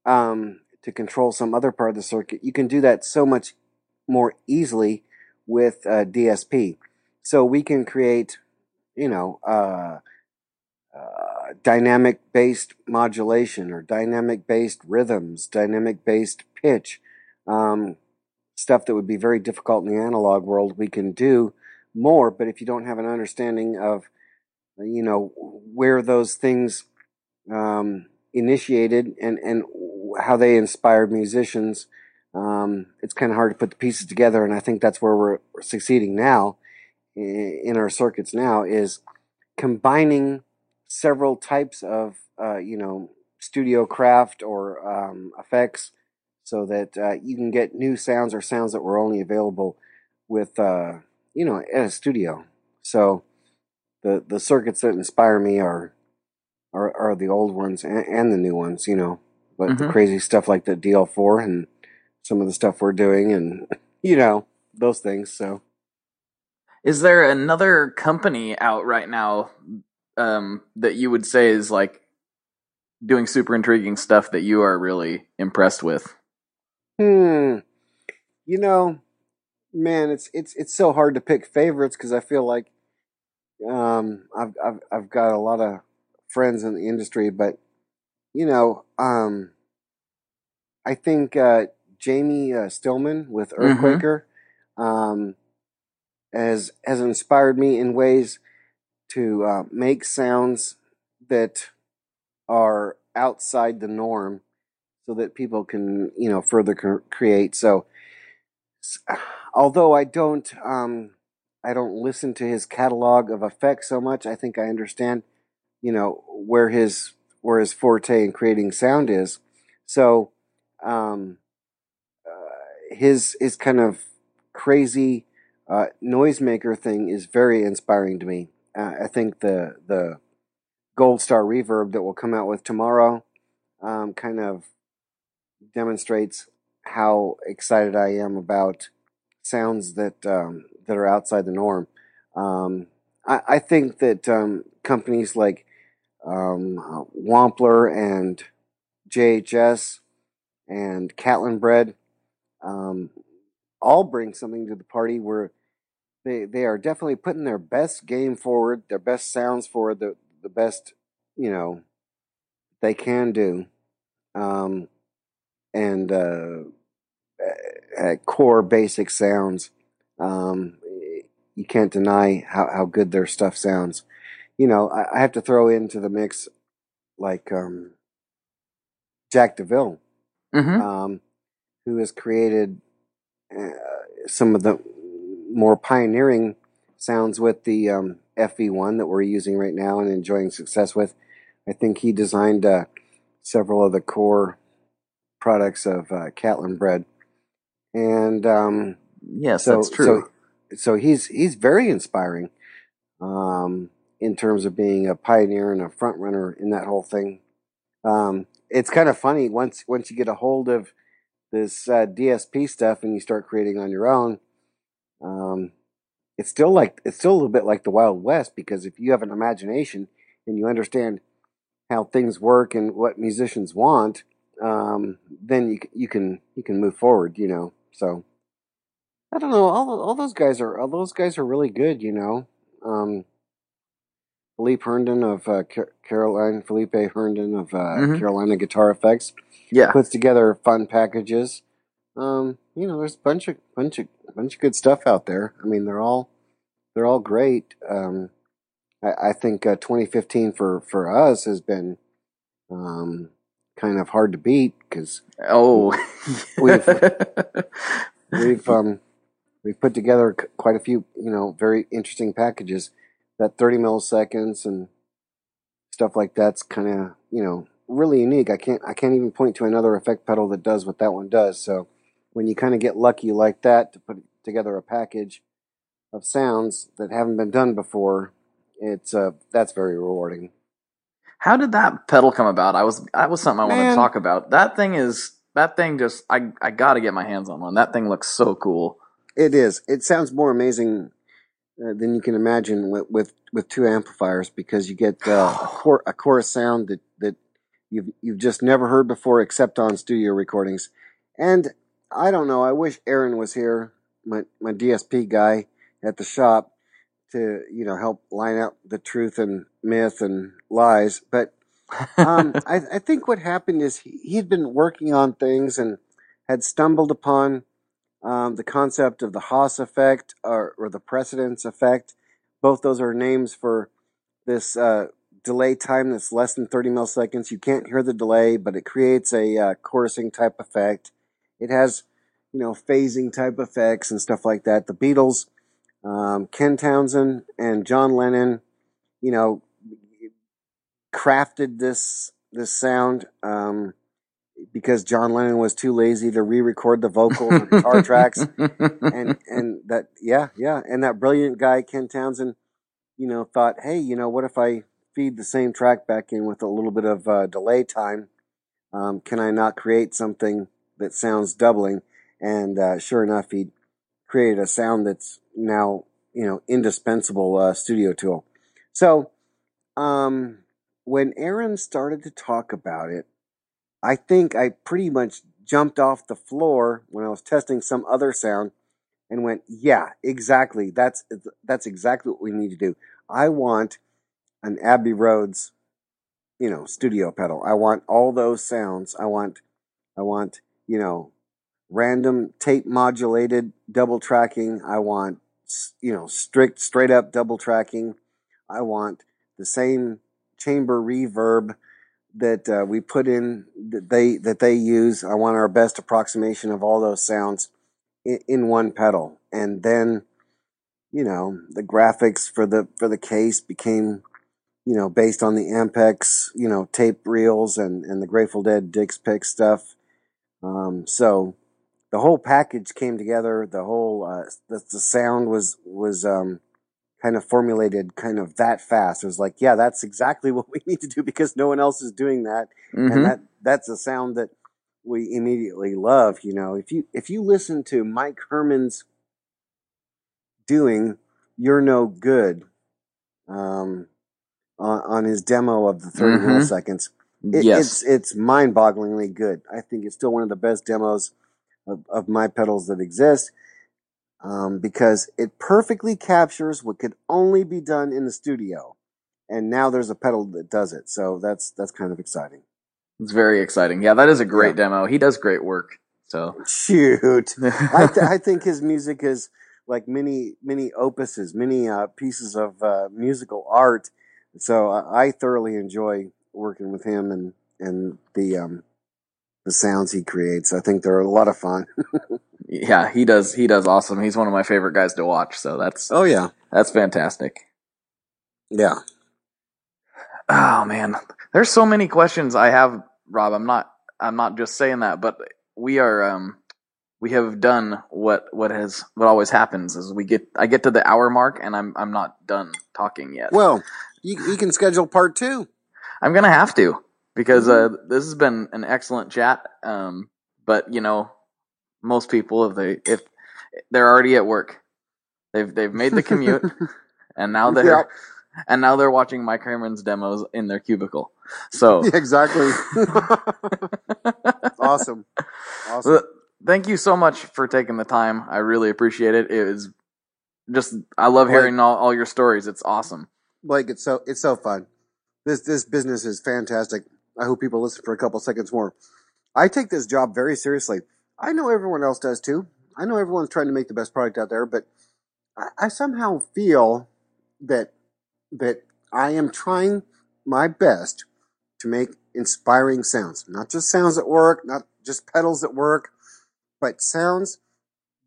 um, to control some other part of the circuit, you can do that so much more easily with uh, DSP. So we can create, you know, uh, uh, dynamic based modulation or dynamic based rhythms, dynamic based pitch, um, stuff that would be very difficult in the analog world. We can do more, but if you don't have an understanding of, you know, where those things um, initiated and and how they inspired musicians. Um, it's kind of hard to put the pieces together, and I think that's where we're, succeeding now in our circuits. Now is combining several types of uh, you know studio craft or um, effects, so that uh, you can get new sounds or sounds that were only available with uh, you know at a studio. So the the circuits that inspire me are are, are the old ones and, and the new ones, you know. But the hmm crazy stuff like the DL4 and some of the stuff we're doing, and you know those things. So Is there another company out right now um, that you would say is like doing super intriguing stuff that you are really impressed with? hmm, you know, man, it's it's it's so hard to pick favorites because I feel like um, I've I've I've got a lot of friends in the industry, but you know, um, I think uh, Jamie uh, Stillman with hmm Earthquaker um, has has inspired me in ways to uh, make sounds that are outside the norm, so that people can you know further cr- create. So, s- although I don't um, I don't listen to his catalog of effects so much, I think I understand you know where his where his forte in creating sound is. So um, uh, his his kind of crazy uh, noisemaker thing is very inspiring to me. Uh, I think the the Gold Star Reverb that will come out with tomorrow um, kind of demonstrates how excited I am about sounds that um, that are outside the norm. Um, I, I think that um, companies like um, Wampler and JHS and Catalinbread um, all bring something to the party where they they are definitely putting their best game forward, their best sounds forward, the the best you know they can do, um, and uh, uh, core basic sounds. Um, you can't deny how, how good their stuff sounds. You know, I, I have to throw into the mix like um, Jack DeVille, hmm um, who has created uh, some of the more pioneering sounds with the um, FV1 that we're using right now and enjoying success with. I think he designed uh, several of the core products of uh, Catalinbread, and um, Yes, so that's true. so he's he's very inspiring um, in terms of being a pioneer and a front runner in that whole thing. Um, it's kind of funny once once you get a hold of this uh, DSP stuff and you start creating on your own. Um, it's still like it's still a little bit like the Wild West because if you have an imagination and you understand how things work and what musicians want, um, then you you can you can move forward. You know, so I don't know. All all those guys are all those guys are really good. You know, um, Philippe Herndon of uh, Car- Caroline Felipe Herndon of uh, Mhm. Carolina Guitar Effects Yeah. puts together fun packages. Um, you know, there's a bunch of bunch of bunch of good stuff out there. I mean, they're all they're all great. Um, I, I think uh, 2015 for for us has been um, kind of hard to beat because Oh. We've- we've um, we've put together quite a few you know very interesting packages. That 30 milliseconds and stuff like that's kind of you know really unique. I can't I can't even point to another effect pedal that does what that one does. So when you kind of get lucky like that to put together a package of sounds that haven't been done before, it's uh that's very rewarding. How did that pedal come about? I was that was something I wanted to talk about. That thing is that thing just I I got to get my hands on one. That thing looks so cool. It is. It sounds more amazing uh, than you can imagine with with, with two amplifiers because you get uh, a core a chorus sound that that you've you've just never heard before except on studio recordings. And I don't know. I wish Aaron was here, my my DSP guy at the shop, to you know help line out the truth and myth and lies. But um, I, I think what happened is he, he'd been working on things and had stumbled upon um, the concept of the Haas effect or, or the precedence effect. Both those are names for this uh, delay time that's less than 30 milliseconds. You can't hear the delay, but it creates a uh, chorusing type effect. It has, you know, phasing type effects and stuff like that. The Beatles, um, Ken Townsend and John Lennon, you know, crafted this this sound um, because John Lennon was too lazy to re-record the vocals or guitar tracks. And and that yeah yeah. And that brilliant guy Ken Townsend you know thought hey you know what if I feed the same track back in with a little bit of uh, delay time? Um, can I not create something that sounds doubling? And uh, sure enough he created a sound that's now you know indispensable uh, studio tool so um, when Aaron started to talk about it I think I pretty much jumped off the floor when I was testing some other sound and went, "Yeah, exactly. That's that's exactly what we need to do. I want an Abbey Roads, you know, studio pedal. I want all those sounds. I want I want, you know, random tape modulated double tracking. I want you know, strict straight up double tracking. I want the same chamber reverb that uh, we put in that they that they use. I want our best approximation of all those sounds in, in one pedal, and then you know the graphics for the for the case became you know based on the Ampex you know tape reels and and the Grateful Dead Dick's Pick stuff. Um, so the whole package came together. The whole uh, the, the sound was was um, kind of formulated kind of that fast. It was like, yeah, that's exactly what we need to do because no one else is doing that, and Mhm. that that's a sound that we immediately love. You know, if you if you listen to Mike Hermans doing "You're No Good" um, on, on his demo of the 30 Mhm. milliseconds, it, yes. it's it's mind-bogglingly good. I think it's still one of the best demos of, of my pedals that exist um, because it perfectly captures what could only be done in the studio, and now there's a pedal that does it. So that's that's kind of exciting. It's very exciting. Yeah, that is a great demo. He does great work. So Shoot, I, th- I think his music is like many many opuses, many uh, pieces of uh, musical art. So I, I thoroughly enjoy working with him and and the um, the sounds he creates. I think they're a lot of fun. yeah, he does he does awesome. He's one of my favorite guys to watch. So that's Oh yeah, that's fantastic. yeah. Oh man, there's so many questions I have, Rob. I'm not I'm not just saying that, but we are um we have done what what has what always happens is we get I get to the hour mark and I'm I'm not done talking yet. Well, you, you can schedule part two. I'm gonna have to because uh, this has been an excellent chat. Um, but you know, most people if they if they're already at work, they've they've made the commute, and now they're Yeah. and now they're watching Mike Hermans' demos in their cubicle. So exactly. awesome, awesome. Well, thank you so much for taking the time. I really appreciate it. It was just I love Well, hearing all, all your stories. It's awesome. Blake, it's so it's so fun. This this business is fantastic. I hope people listen for a couple seconds more. I take this job very seriously. I know everyone else does too. I know everyone's trying to make the best product out there, but I, I somehow feel that that I am trying my best to make inspiring sounds. Not just sounds that work, not just pedals that work, but sounds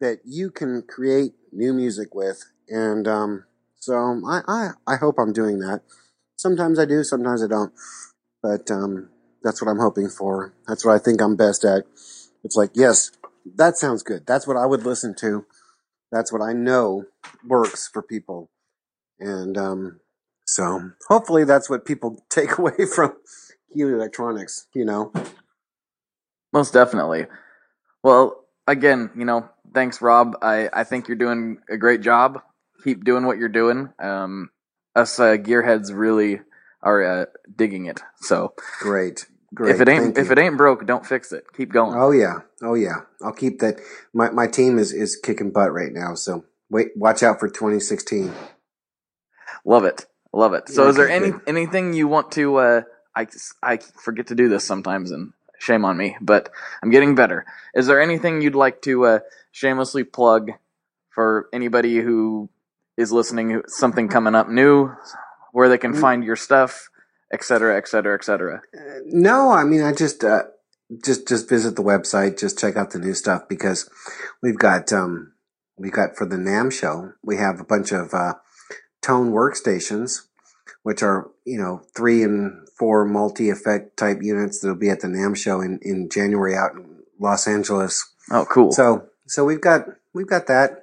that you can create new music with. And um, so I, I, I hope I'm doing that. Sometimes I do, sometimes I don't. But um, that's what I'm hoping for. That's what I think I'm best at. It's like, yes, that sounds good. That's what I would listen to. That's what I know works for people. And um, so hopefully that's what people take away from Keeley Electronics, you know? Most definitely. Well, again, you know, thanks, Rob. I, I think you're doing a great job. Keep doing what you're doing. Um, us uh, gearheads really are uh, digging it. So Great. Great. if it ain't if it ain't broke, don't fix it. Keep going. Oh yeah. Oh yeah. I'll keep that. My my team is is kicking butt right now. So wait, watch out for 2016. Love it. Love it. So is there any good. anything you want to uh I I forget to do this sometimes and shame on me, but I'm getting better. Is there anything you'd like to uh shamelessly plug for anybody who is listening something coming up new where they can Mm. find your stuff, et cetera, et cetera, et cetera? Uh, no, I mean I just uh, just just visit the website, just check out the new stuff because we've got um we've got for the NAMM show we have a bunch of uh, tone workstations, which are you know three and four multi effect type units that'll be at the NAMM show in in January out in Los Angeles. Oh, cool. So so we've got we've got that.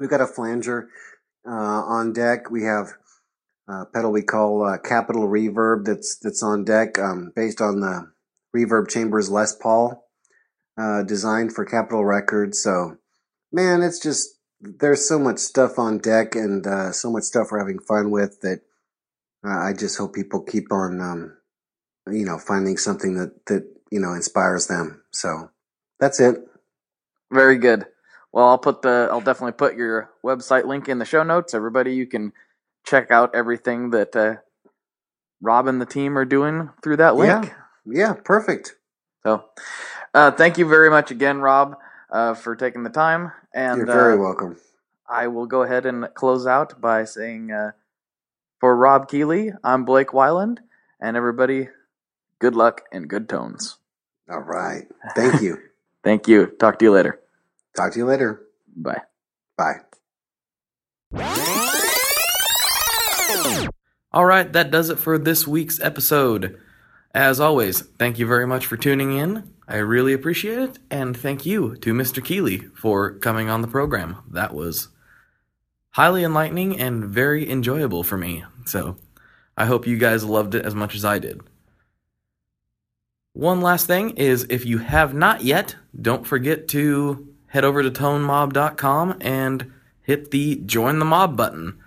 We've got a flanger uh, on deck. We have a pedal we call uh, Capital Reverb that's that's on deck, um, based on the Reverb Chambers Les Paul, uh, designed for Capitol Records. So man, it's just there's so much stuff on deck and uh, so much stuff we're having fun with that uh, I just hope people keep on um, you know finding something that that you know inspires them. So that's it. Very good. Well, I'll put the I'll definitely put your website link in the show notes. Everybody, you can check out everything that uh, Rob and the team are doing through that link. Yeah. Yeah, perfect. So, uh, thank you very much again, Rob, uh, for taking the time. And You're very uh, welcome. I will go ahead and close out by saying, uh, for Rob Keeley, I'm Blake Wyland, and everybody, good luck and good tones. All right. Thank you. Thank you. Talk to you later. Talk to you later. Bye. Bye. All right, that does it for this week's episode. As always, thank you very much for tuning in. I really appreciate it. And thank you to Mr. Keeley for coming on the program. That was highly enlightening and very enjoyable for me. So I hope you guys loved it as much as I did. One last thing is if you have not yet, don't forget to head over to tonemob.com and hit the join the mob button.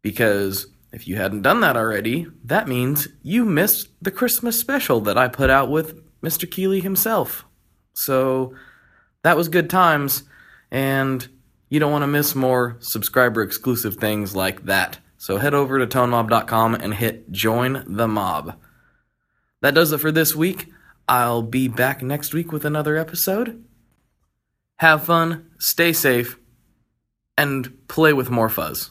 Because if you hadn't done that already, that means you missed the Christmas special that I put out with Mr. Keeley himself. So that was good times, and you don't want to miss more subscriber exclusive things like that. So head over to tonemob.com and hit join the mob. That does it for this week. I'll be back next week with another episode. Have fun, stay safe, and play with more fuzz.